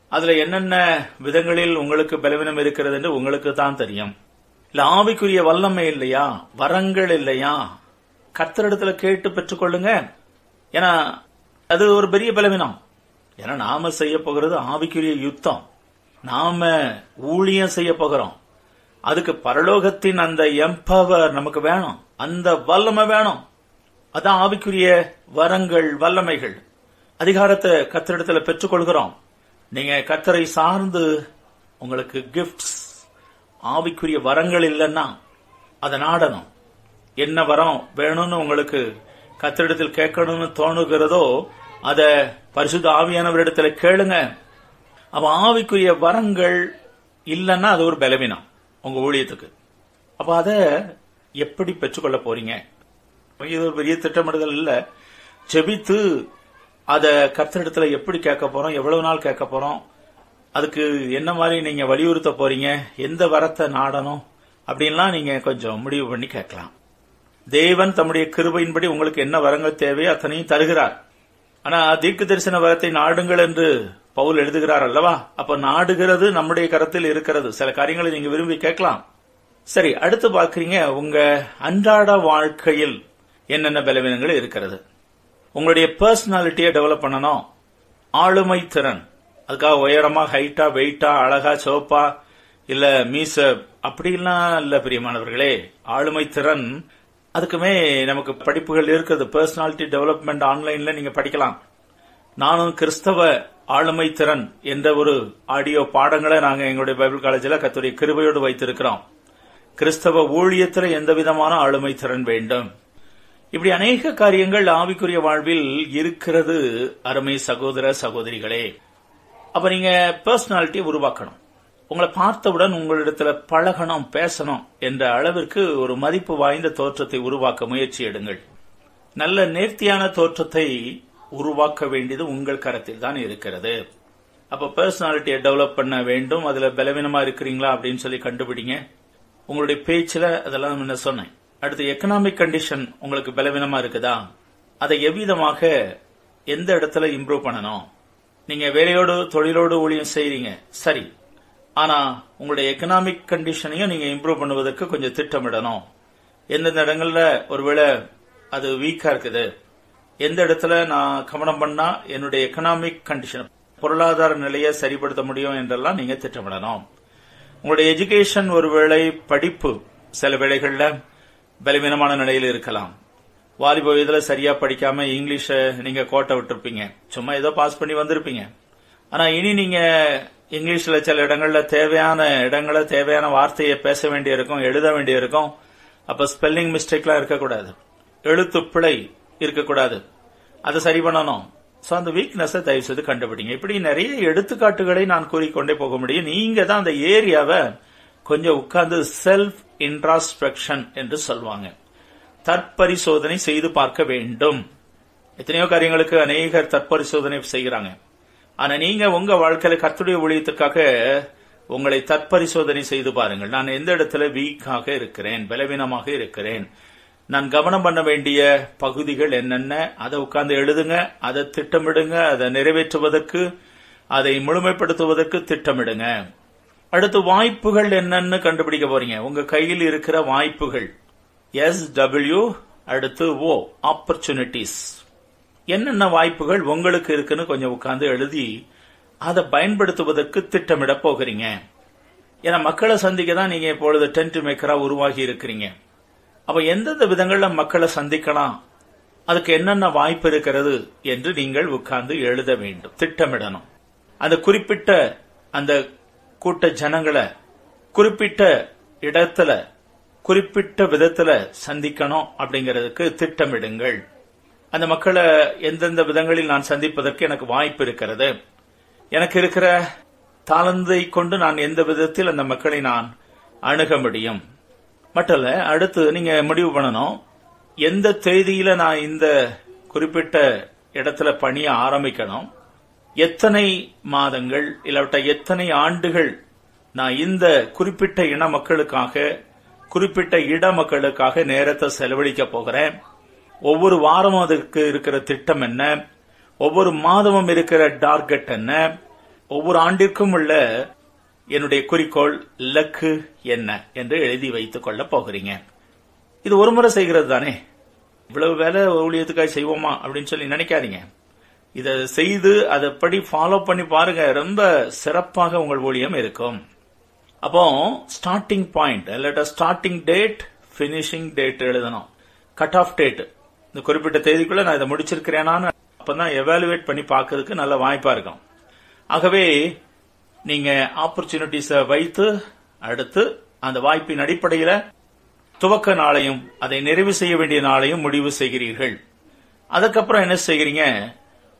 அதுல என்னென்ன விதங்களில் உங்களுக்கு பலவீனம் இருக்கிறது என்று உங்களுக்கு தான் தெரியும். இல்ல ஆவிக்குரிய வல்லமை இல்லையா? வரங்கள் இல்லையா? கத்தரிடத்துல கேட்டு பெற்றுக்கொள்ளுங்க. ஏன்னா அது ஒரு பெரிய பலவீனம். ஏன்னா நாம செய்ய போகிறது ஆவிக்குரிய யுத்தம். நாம ஊழியம் செய்ய போகிறோம். அதுக்கு பரலோகத்தின் அந்த எம்பவர் நமக்கு வேணும். அந்த வல்லமை வேணும். அதான் ஆவிக்குரிய வரங்கள் வல்லமைகள். அதிகாரத்தை கத்தரிடத்துல பெற்றுக்கொள்கிறோம். நீங்க கத்தரை சார்ந்து உங்களுக்கு கிஃப்ட்ஸ் ஆவிக்குரிய வரங்கள் இல்லைன்னா அதை நாடணும். என்ன வரம் வேணும்னு உங்களுக்கு கத்தரிடத்தில் கேட்கணும்னு தோணுகிறதோ அத பரிசுத்த ஆவியானவரிடத்துல கேளுங்க. அப்ப ஆவிக்குரிய வரங்கள் இல்லைன்னா அது ஒரு பலவீனம் உங்க ஊழியத்துக்கு. அப்ப அத எப்படி பெற்றுக்கொள்ள போறீங்க? இது ஒரு பெரிய திட்டமிடுதல் இல்ல. ஜெபித்து அத கர்த்தரிடத்துல எப்படி கேட்க போறோம் எவ்வளவு நாள் கேட்க போறோம் அதுக்கு என்ன மாதிரி நீங்க வலியுறுத்த போறீங்க எந்த வரத்தை நாடணும் அப்படின்லாம் நீங்க கொஞ்சம் முடிவு பண்ணி கேட்கலாம். தேவன் தம்முடைய கிருபையின்படி உங்களுக்கு என்ன வரங்கள் தேவையோ அத்தனையும் தருகிறார். ஆனா தீர்க்க தரிசன வரத்தை நாடுங்கள் என்று பவுல் எழுதுகிறார் அல்லவா? அப்ப நாடுகிறது நம்முடைய கரத்தில் இருக்கிறது. சில காரியங்களை நீங்க விரும்பி கேட்கலாம். சரி அடுத்து பாக்குறீங்க உங்க அன்றாட வாழ்க்கையில் என்னென்ன பலவீனங்கள் இருக்கிறது. உங்களுடைய பர்சனாலிட்டியை டெவலப் பண்ணணும். ஆளுமை திறன். அதுக்காக உயரமா ஹைட்டா வெயிட்டா அழகா சோப்பா இல்ல மீச அப்படிலாம் இல்ல பிரியமானவர்களே. ஆளுமை திறன் அதுக்குமே நமக்கு படிப்புகள் இருக்குது. பர்சனாலிட்டி டெவலப்மெண்ட் ஆன்லைன்ல நீங்க படிக்கலாம். நானும் கிறிஸ்தவ ஆளுமை திறன் என்ற ஒரு ஆடியோ பாடங்களை நாங்க எங்களுடைய பைபிள் காலேஜில் கத்துடைய கிருபையோடு வைத்திருக்கிறோம். கிறிஸ்தவ ஊழியத்தில் எந்த விதமான ஆளுமை திறன் வேண்டும்? இப்படி அநேக காரியங்கள் ஆவிக்குரிய வாழ்வில் இருக்கிறது. அருமை சகோதர சகோதரிகளே அப்ப நீங்க பர்சனாலிட்டி உருவாக்கணும். உங்களை பார்த்தவுடன் உங்களிடத்துல பழகணும் பேசணும் என்ற அளவிற்கு ஒரு மதிப்பு வாய்ந்த தோற்றத்தை உருவாக்க முயற்சி எடுங்கள். நல்ல நேர்த்தியான தோற்றத்தை உருவாக்க வேண்டியது உங்கள் கரத்தில் தான் இருக்கிறது. அப்ப பர்சனாலிட்டியை டெவலப் பண்ண வேண்டும். அதுல பலவீனமா இருக்கிறீங்களா அப்படின்னு சொல்லி கண்டுபிடிங்க. உங்களுடைய பேச்சுல அதெல்லாம் என்ன சொன்னேன். அடுத்து எக்கனாமிக் கண்டிஷன் உங்களுக்கு பலவீனமா இருக்குதா? அதை எவ்விதமாக எந்த இடத்துல இம்ப்ரூவ் பண்ணணும்? நீங்க வேலையோடு தொழிலோடு ஊழியம் செய்றீங்க சரி. ஆனா உங்களுடைய எக்கனாமிக் கண்டிஷனையும் நீங்க இம்ப்ரூவ் பண்ணுவதற்கு கொஞ்சம் திட்டமிடணும். எந்தெந்த இடங்கள்ல ஒருவேளை அது வீக்கா இருக்குது? எந்த இடத்துல நான் கவனம் பண்ணா என்னுடைய எக்கனாமிக் கண்டிஷன் பொருளாதார நிலையை சரிப்படுத்த முடியும் என்றெல்லாம் நீங்க திட்டமிடணும். உங்களுடைய எஜுகேஷன் ஒருவேளை படிப்பு சில வேளைகள்ல பலவீனமான நிலையில் இருக்கலாம். வாலிப இதில் சரியா படிக்காம இங்கிலீஷை நீங்க கோட்டை விட்டுருப்பீங்க. சும்மா ஏதோ பாஸ் பண்ணி வந்திருப்பீங்க. ஆனா இனி நீங்க இங்கிலீஷ்ல சில இடங்கள்ல தேவையான இடங்களை தேவையான வார்த்தையை பேச வேண்டியிருக்கும் எழுத வேண்டியிருக்கும். அப்ப ஸ்பெல்லிங் மிஸ்டேக்லாம் இருக்கக்கூடாது. எழுத்து பிழை இருக்கக்கூடாது. அதை சரி பண்ணணும். ஸோ அந்த வீக்னஸை தயவு செய்து கண்டுபிடிங்க. இப்படி நிறைய எடுத்துக்காட்டுகளை நான் கூறிக்கொண்டே போக முடியும். நீங்க தான் அந்த ஏரியாவை கொஞ்சம் உட்கார்ந்து செல்ஃப் இன்ட்ராஸ்பெக்ஷன் என்று சொல்லுவாங்க தற்பரிசோதனை செய்து பார்க்க வேண்டும். எத்தனையோ காரியங்களுக்கு அநேகர் தற்பரிசோதனை செய்கிறாங்க. ஆனா நீங்க உங்க வாழ்க்கையில கத்துடைய ஊழியத்திற்காக உங்களை தற்பரிசோதனை செய்து பாருங்கள். நான் எந்த இடத்துல வீக்காக இருக்கிறேன் பலவீனமாக இருக்கிறேன் நான் கவனம் பண்ண வேண்டிய பகுதிகள் என்னென்ன அதை உட்கார்ந்து எழுதுங்க அதை திட்டமிடுங்க அதை நிறைவேற்றுவதற்கு அதை முழுமைப்படுத்துவதற்கு திட்டமிடுங்க. அடுத்து வாய்ப்புகள் என்னன்னு கண்டுபிடிக்க போறீங்க. உங்க கையில் இருக்கிற வாய்ப்புகள். எஸ் டபிள்யூ அடுத்து ஓ ஆப்பர்ச்சுனிட்டிஸ் என்னென்ன வாய்ப்புகள் உங்களுக்கு இருக்குன்னு கொஞ்சம் உட்கார்ந்து எழுதி அதை பயன்படுத்துவதற்கு திட்டமிட போகிறீங்க. ஏன்னா மக்களை சந்திக்க தான் நீங்க இப்பொழுது டென்ட் மேக்கரா உருவாகி இருக்கிறீங்க. அப்ப எந்தெந்த விதங்கள்ல மக்களை சந்திக்கலாம்? அதுக்கு என்னென்ன வாய்ப்பு இருக்கிறது என்று நீங்கள் உட்கார்ந்து எழுத வேண்டும். திட்டமிடணும். அந்த குறிப்பிட்ட அந்த கூட்ட ஜனங்களை குறிப்பிட்ட இடத்துல குறிப்பிட்ட விதத்துல சந்திக்கணும் அப்படிங்கிறதுக்கு திட்டமிடுங்கள். அந்த மக்களை எந்தெந்த விதங்களில் நான் சந்திப்பதற்கு எனக்கு வாய்ப்பு இருக்கிறது? எனக்கு இருக்கிற தாளந்தை கொண்டு நான் எந்த விதத்தில் அந்த மக்களை நான் அணுக முடியும்? மட்டும் அடுத்து நீங்க முடிவு பண்ணணும். எந்த தேதியில நான் இந்த குறிப்பிட்ட இடத்துல பணியை ஆரம்பிக்கணும்? எத்தனை மாதங்கள் இல்லாவிட்ட எத்தனை ஆண்டுகள் நான் இந்த குறிப்பிட்ட இன மக்களுக்காக குறிப்பிட்ட இட மக்களுக்காக நேரத்தை செலவழிக்க போகிறேன். ஒவ்வொரு வாரமும் அதுக்கு இருக்கிற திட்டம் என்ன? ஒவ்வொரு மாதமும் இருக்கிற டார்கெட் என்ன? ஒவ்வொரு ஆண்டிற்கும் உள்ள என்னுடைய குறிக்கோள் இலக்கு என்ன என்று எழுதி வைத்துக் கொள்ள போகிறீங்க. இது ஒரு முறை செய்கிறது தானே? இவ்வளவு வேலை ஊழியத்துக்காக செய்வோமா அப்படின்னு சொல்லி நினைக்காதீங்க. இதை செய்து அதைப்படி ஃபாலோ பண்ணி பாருங்க. ரொம்ப சிறப்பாக உங்கள் ஊழியம் இருக்கும். அப்போ ஸ்டார்டிங் பாயிண்ட் இல்லாட்ட ஸ்டார்டிங் டேட் பினிஷிங் டேட் எழுதணும். கட் ஆஃப் டேட் இந்த குறிப்பிட்ட தேதிக்குள்ள நான் இதை முடிச்சிருக்கிறேனான்னு அப்பதான் எவாலுவேட் பண்ணி பார்க்கறதுக்கு நல்ல வாய்ப்பா இருக்கும். ஆகவே நீங்க ஆப்பர்ச்சுனிட்டிஸ வைத்து அடுத்து அந்த வாய்ப்பின் அடிப்படையில துவக்க நாளையும் அதை நிறைவு செய்ய வேண்டிய நாளையும் முடிவு செய்கிறீர்கள். அதுக்கப்புறம் என்ன செய்கிறீங்க?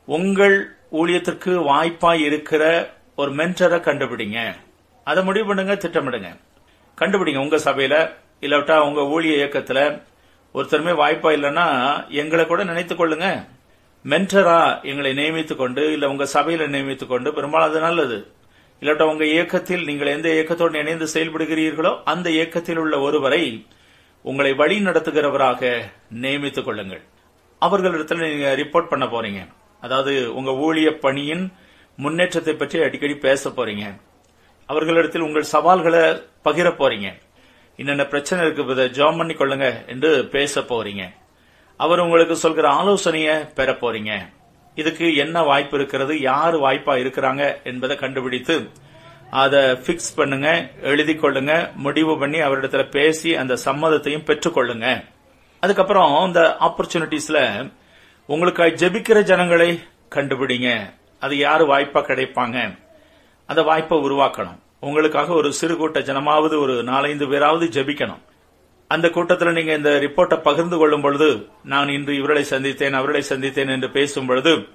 உங்கள் ஊழியத்திற்கு வாய்ப்பாய் இருக்கிற ஒரு மென்டரை கண்டுபிடிங்க. அதை முடிவு பண்ணுங்க திட்டமிடுங்க. கண்டுபிடிங்க உங்க சபையில இல்லாவிட்டா உங்க ஊழிய இயக்கத்துல ஒருத்தருமே வாய்ப்பா இல்லைன்னா எங்களை கூட நினைத்துக் கொள்ளுங்க. மென்டரா எங்களை நியமித்துக் கொண்டு இல்ல உங்க சபையில நியமித்துக் கொண்டு பெரும்பாலும் அது நல்லது. இல்லாட்டா உங்க இயக்கத்தில் நீங்கள் எந்த இயக்கத்தோடு இணைந்து செயல்படுகிறீர்களோ அந்த இயக்கத்தில் உள்ள ஒருவரை உங்களை வழி நடத்துகிறவராக நியமித்துக் கொள்ளுங்கள். அவர்களிடத்தில் நீங்க ரிப்போர்ட் பண்ண போறீங்க. அதாவது உங்க ஊழிய பணியின் முன்னேற்றத்தை பற்றி அடிக்கடி பேச போறீங்க. அவர்களிடத்தில் உங்கள் சவால்களை பகிர போறீங்க. என்னென்ன பிரச்சனை இருக்கு இதை ஜாம் பண்ணி கொள்ளுங்க என்று பேச போறீங்க. அவர் உங்களுக்கு சொல்கிற ஆலோசனையை பெற போறீங்க. இதுக்கு என்ன வாய்ப்பு இருக்கிறது யார் வாய்ப்பா இருக்கிறாங்க என்பதை கண்டுபிடித்து அதை பிக்ஸ் பண்ணுங்க எழுதி கொள்ளுங்க முடிவு பண்ணி அவரிடத்துல பேசி அந்த சம்மதத்தையும் பெற்றுக்கொள்ளுங்க அதுக்கப்புறம் இந்த ஆப்பர்ச்சுனிட்டிஸ்ல உங்களுக்காக ஜெபிக்கிற ஜனங்களை கண்டுபிடிங்க. அது யாரு வாய்ப்பா கிடைப்பாங்க? அந்த வாய்ப்பை உருவாக்கணும். உங்களுக்காக ஒரு சிறு கூட்ட ஜனமாவது ஒரு நாலஞ்சு பேராவது ஜெபிக்கணும். அந்த கூட்டத்தில் நீங்க இந்த ரிப்போர்ட்டை பகிர்ந்து கொள்ளும் பொழுது நான் இன்று இவர்களை சந்தித்தேன் அவர்களை சந்தித்தேன் என்று பேசும் பொழுது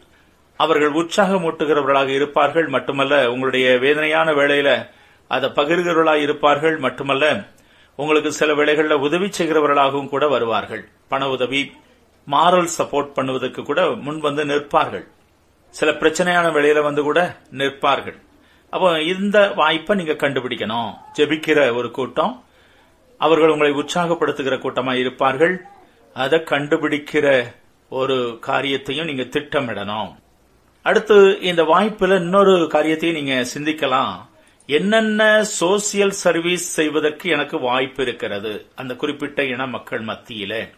அவர்கள் உற்சாகமூட்டுகிறவர்களாக இருப்பார்கள். மட்டுமல்ல உங்களுடைய வேதனையான வேளையில அதை பகிர்கிறவர்களாக இருப்பார்கள். மட்டுமல்ல உங்களுக்கு சில வேளைகளில் உதவி செய்கிறவர்களாகவும் கூட வருவார்கள். பண உதவி மாரல் சப்போர்ட் பண்ணுவதற்கு கூட முன் வந்து நிற்பார்கள். சில பிரச்சனையான வேலையில வந்து கூட நிற்பார்கள். அப்போ இந்த வாய்ப்பை நீங்க கண்டுபிடிக்கணும். ஜெபிக்கிற ஒரு கூட்டம் அவர்கள் உங்களை உற்சாகப்படுத்துகிற கூட்டமாக இருப்பார்கள். அதை கண்டுபிடிக்கிற ஒரு காரியத்தையும் நீங்க திட்டமிடணும். அடுத்து இந்த வாய்ப்புல இன்னொரு காரியத்தையும் நீங்க சிந்திக்கலாம். என்னென்ன சோசியல் சர்வீஸ் செய்வதற்கு எனக்கு வாய்ப்பு இருக்கிறது? அந்த குறிப்பிட்ட இன மக்கள் மத்தியில.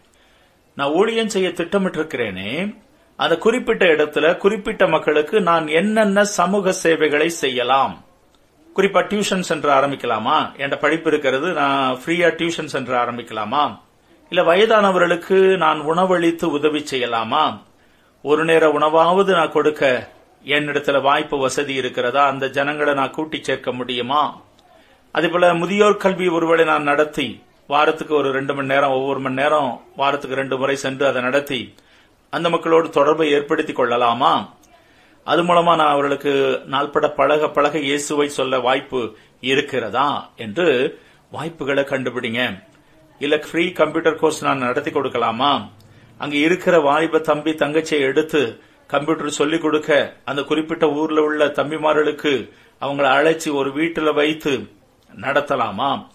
நான் ஊழியம் செய்ய திட்டமிட்டிருக்கிறேனே அந்த குறிப்பிட்ட இடத்துல குறிப்பிட்ட மக்களுக்கு நான் என்னென்ன சமூக சேவைகளை செய்யலாம். குறிப்பா டியூஷன் சென்டர் ஆரம்பிக்கலாமா? என்ற படிப்பு இருக்கிறது நான் ஃப்ரீயா டியூஷன் சென்டர் ஆரம்பிக்கலாமா? இல்ல வயதானவர்களுக்கு நான் உணவளித்து உதவி செய்யலாமா? ஒரு நேர உணவாவது நான் கொடுக்க என்னிடத்துல வாய்ப்பு வசதி இருக்கிறதா? அந்த ஜனங்களை நான் கூட்டி சேர்க்க முடியுமா? அதே போல முதியோர் கல்வி ஒருவேளை நான் நடத்தி வாரத்துக்கு ஒரு ரெண்டு மணி நேரம் ஒவ்வொரு மணி நேரம் வாரத்துக்கு ரெண்டு முறை சென்று அதை நடத்தி அந்த மக்களோடு தொடர்பை ஏற்படுத்திக் கொள்ளலாமா? அது மூலமா நான் அவர்களுக்கு நாள்பட பழக பழக இயேசுவை சொல்ல வாய்ப்பு இருக்கிறதா? என்று வாய்ப்புகளை கண்டுபிடிங்க. இல்ல ஃப்ரீ கம்ப்யூட்டர் கோர்ஸ் நான் நடத்தி கொடுக்கலாமா? அங்க இருக்கிற வாலிப தம்பி தங்கச்சியை எடுத்து கம்ப்யூட்டர் சொல்லிக் கொடுக்க அந்த குறிப்பிட்ட ஊர்ல உள்ள தம்பிமார்களுக்கு அவங்களை அழைச்சி ஒரு வீட்டுல வைத்து நடத்தலாமா?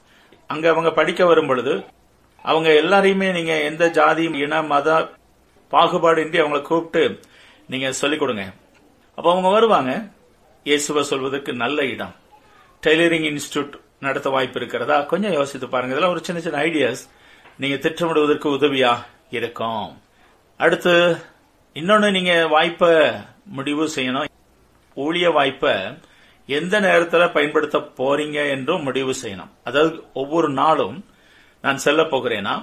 அங்க அவங்க படிக்க வரும் பொழுது அவங்க எல்லாரையுமே நீங்க எந்த ஜாதி இன மத பாகுபாடின்றி அவங்கள கூப்பிட்டு நீங்க சொல்லிக் கொடுங்க. அப்ப அவங்க வருவாங்க. இயேசுவை சொல்வதற்கு நல்ல இடம். டெய்லரிங் இன்ஸ்டியூட் நடத்த வாய்ப்பு இருக்கிறதா? கொஞ்சம் யோசித்து பாருங்க. இதெல்லாம் ஒரு சின்ன சின்ன ஐடியாஸ் நீங்க திட்டமிடுவதற்கு உதவியா இருக்கும். அடுத்து இன்னொன்னு நீங்க வாய்ப்பை முடிவு செய்யணும். ஊழிய வாய்ப்பை எந்த நேரத்தில் பயன்படுத்த போறீங்க என்றும் முடிவு செய்யணும். அதாவது ஒவ்வொரு நாளும் நான் செல்ல போகிறேனா?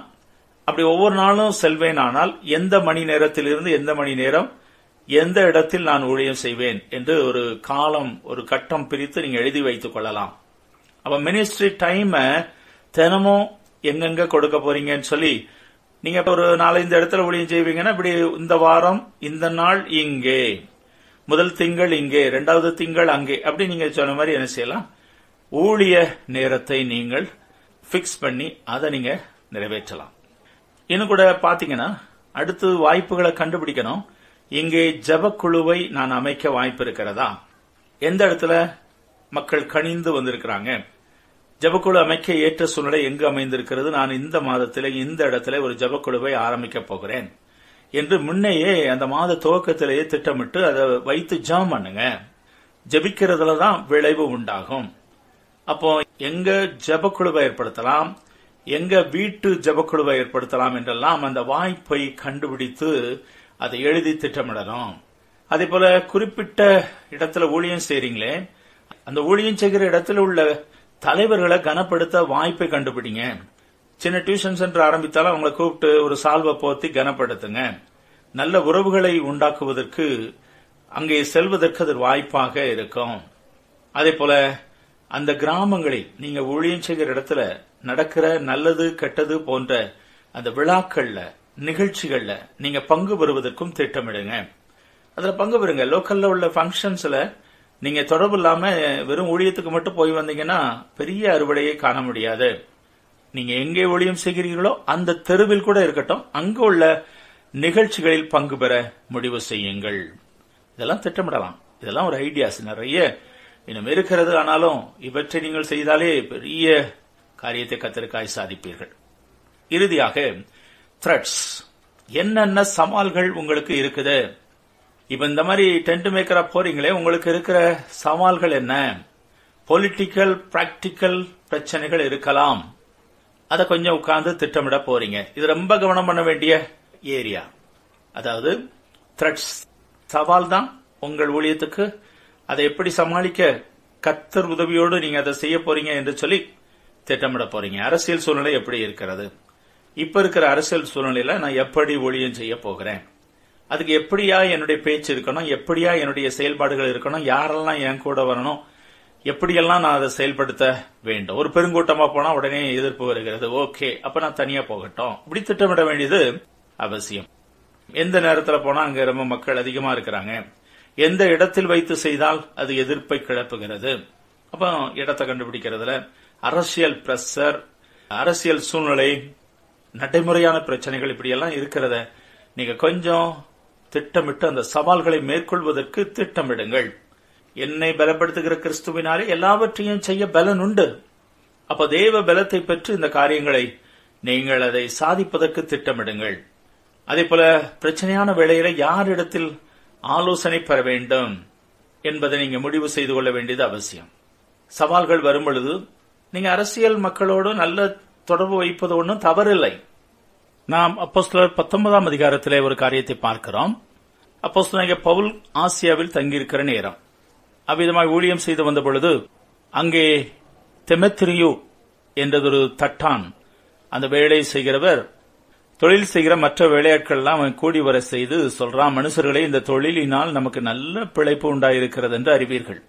அப்படி ஒவ்வொரு நாளும் செல்வேனானால் எந்த மணி நேரத்திலிருந்து எந்த மணி நேரம் எந்த இடத்தில் நான் ஊழியம் செய்வேன் என்று ஒரு காலம் ஒரு கட்டம் பிரித்து நீங்க எழுதி வைத்துக் கொள்ளலாம். அப்ப மினிஸ்ட்ரி டைம் தினமும் எங்கெங்க கொடுக்க போறீங்கன்னு சொல்லி நீங்க ஒரு நாலஞ்சு இடத்துல ஊழியம் செய்வீங்கன்னா இப்படி இந்த வாரம் இந்த நாள் இங்கே. முதல் திங்கள் இங்கே இரண்டாவது திங்கள் அங்கே. அப்படி நீங்க சொன்ன மாதிரி என்ன செய்யலாம்? ஊழிய நேரத்தை நீங்கள் பிக்ஸ் பண்ணி அதை நீங்க நிறைவேற்றலாம். இன்னும் கூட பாத்தீங்கன்னா அடுத்து வாய்ப்புகளை கண்டுபிடிக்கணும். இங்கே ஜபக்குழுவை நான் அமைக்க வாய்ப்பு இருக்கிறதா? எந்த இடத்துல மக்கள் கணிந்து வந்திருக்கிறாங்க? ஜபக்குழு அமைக்க ஏற்ற சூழ்நிலை எங்கு அமைந்திருக்கிறது? நான் இந்த மாதத்திலே இந்த இடத்துல ஒரு ஜபக்குழுவை ஆரம்பிக்கப் போகிறேன். என்று முன்னையே அந்த மாத துவக்கத்திலேயே திட்டமிட்டு அதை வைத்து ஜாம் பண்ணுங்க. ஜபிக்கிறதுல தான் விளைவு உண்டாகும். அப்போ எங்க ஜபக்குழுவை ஏற்படுத்தலாம்? எங்க வீட்டு ஜபக்குழுவை ஏற்படுத்தலாம் என்றெல்லாம் அந்த வாய்ப்பை கண்டுபிடித்து அதை எழுதி திட்டமிடணும். அதே போல குறிப்பிட்ட இடத்துல ஊழியம் செய்றீங்களே அந்த ஊழியம் செய்கிற இடத்துல உள்ள தலைவர்களை கனப்படுத்த வாய்ப்பை கண்டுபிடிங்க. சின்ன டியூஷன் சென்டர் ஆரம்பித்தாலும் அவங்களை கூப்பிட்டு ஒரு சால்வை போத்தி கனப்படுத்துங்க. நல்ல உறவுகளை உண்டாக்குவதற்கு அங்கே செல்வதற்கு அது வாய்ப்பாக இருக்கும். அதே போல அந்த கிராமங்களில் நீங்க ஊழியம் செய்கிற இடத்துல நடக்கிற நல்லது கெட்டது போன்ற அந்த விழாக்கள்ல நிகழ்ச்சிகள்ல நீங்க பங்கு பெறுவதற்கும் திட்டமிடுங்க. அதுல பங்கு பெறுங்க. லோக்கல்ல உள்ள ஃபங்க்ஷன்ஸ்ல நீங்க தொடர்பு இல்லாம வெறும் ஊழியத்துக்கு மட்டும் போய் வந்தீங்கன்னா பெரிய அறுவடையை காண முடியாது. நீங்க எங்கே ஊழியம் செய்கிறீர்களோ அந்த தெருவில் கூட இருக்கட்டும் அங்கு உள்ள நிகழ்ச்சிகளில் பங்கு பெற முடிவு செய்யுங்கள். இதெல்லாம் திட்டமிடலாம். இதெல்லாம் ஒரு ஐடியாஸ் நிறைய இன்னும் இருக்கிறது. ஆனாலும் இவற்றை நீங்கள் செய்தாலே பெரிய காரியத்தை கத்திற்காய் சாதிப்பீர்கள். இறுதியாக த்ரெட்ஸ் என்னென்ன சவால்கள் உங்களுக்கு இருக்குது? இப்ப இந்த மாதிரி டென்ட் மேக்கரா போறீங்களே உங்களுக்கு இருக்கிற சவால்கள் என்ன? பொலிட்டிக்கல் பிராக்டிக்கல் பிரச்சனைகள் இருக்கலாம். அதை கொஞ்சம் உட்கார்ந்து திட்டமிட போறீங்க. இது ரொம்ப கவனம் பண்ண வேண்டிய ஏரியா. அதாவது த்ரெட்ஸ் சவால் தான் உங்கள் ஊழியத்துக்கு. அதை எப்படி சமாளிக்க கத்தர் உதவியோடு நீங்க அதை செய்ய போறீங்க என்று சொல்லி திட்டமிட போறீங்க. அரசியல் சூழ்நிலை எப்படி இருக்கிறது? இப்ப இருக்கிற அரசியல் சூழ்நிலையில நான் எப்படி ஊழியம் செய்ய போகிறேன்? அதுக்கு எப்படியா என்னுடைய பேச்சு இருக்கணும்? எப்படியா என்னுடைய செயல்பாடுகள் இருக்கணும்? யாரெல்லாம் என் கூட வரணும்? எப்படியெல்லாம் நான் அதை செயல்படுத்த வேண்டும்? ஒரு பெருங்கூட்டமா போனா உடனே எதிர்ப்பு வருகிறது. ஓகே அப்ப நான் தனியா போகட்டும். இப்படி திட்டமிட வேண்டியது அவசியம். எந்த நேரத்துல போனா அங்க ரொம்ப மக்கள் அதிகமா இருக்கிறாங்க? எந்த இடத்தில் வைத்து செய்தால் அது எதிர்ப்பை கிளப்புகிறது? அப்ப இடத்தை கண்டுபிடிக்கிறதுல அரசியல் பிரஷர் அரசியல் சூழ்நிலை நடைமுறையான பிரச்சனைகள் இப்படியெல்லாம் இருக்கிறத நீங்க கொஞ்சம் திட்டமிட்டு அந்த சவால்களை மேற்கொள்வதற்கு திட்டமிடுங்கள். என்னை பலப்படுத்துகிற கிறிஸ்துவினாலே எல்லாவற்றையும் செய்ய பலன் உண்டு அப்ப தேவ பலத்தை பெற்று இந்த காரியங்களை நீங்கள் அதை சாதிப்பதற்கு திட்டமிடுங்கள். அதே போல பிரச்சனையான வேளையில யாரிடத்தில் ஆலோசனை பெற வேண்டும் என்பதை நீங்க முடிவு செய்து கொள்ள வேண்டியது அவசியம். சவால்கள் வரும் பொழுது நீங்க அரசியல் மக்களோடு நல்ல தொடர்பு வைப்பது ஒன்றும் தவறில்லை. நாம் அப்போஸ்தலர் பத்தொன்பதாம் அதிகாரத்திலே ஒரு காரியத்தை பார்க்கிறோம். அப்போஸ்தலர் பவுல் ஆசியாவில் தங்கியிருக்கிற நேரம். அவ்விதமாய் ஊழியம் செய்து வந்த பொழுது அங்கே தெமெத்திரியு என்றதொரு தட்டான் அந்த வேலை செய்கிறவர் தொழில் செய்கிற மற்ற வேலையாட்கள்லாம் அவன் கூடி வர செய்து சொல்றான் மனுஷர்களே இந்த தொழிலினால் நமக்கு நல்ல பிழைப்பு உண்டாயிருக்கிறது என்று அறிவீர்கள்.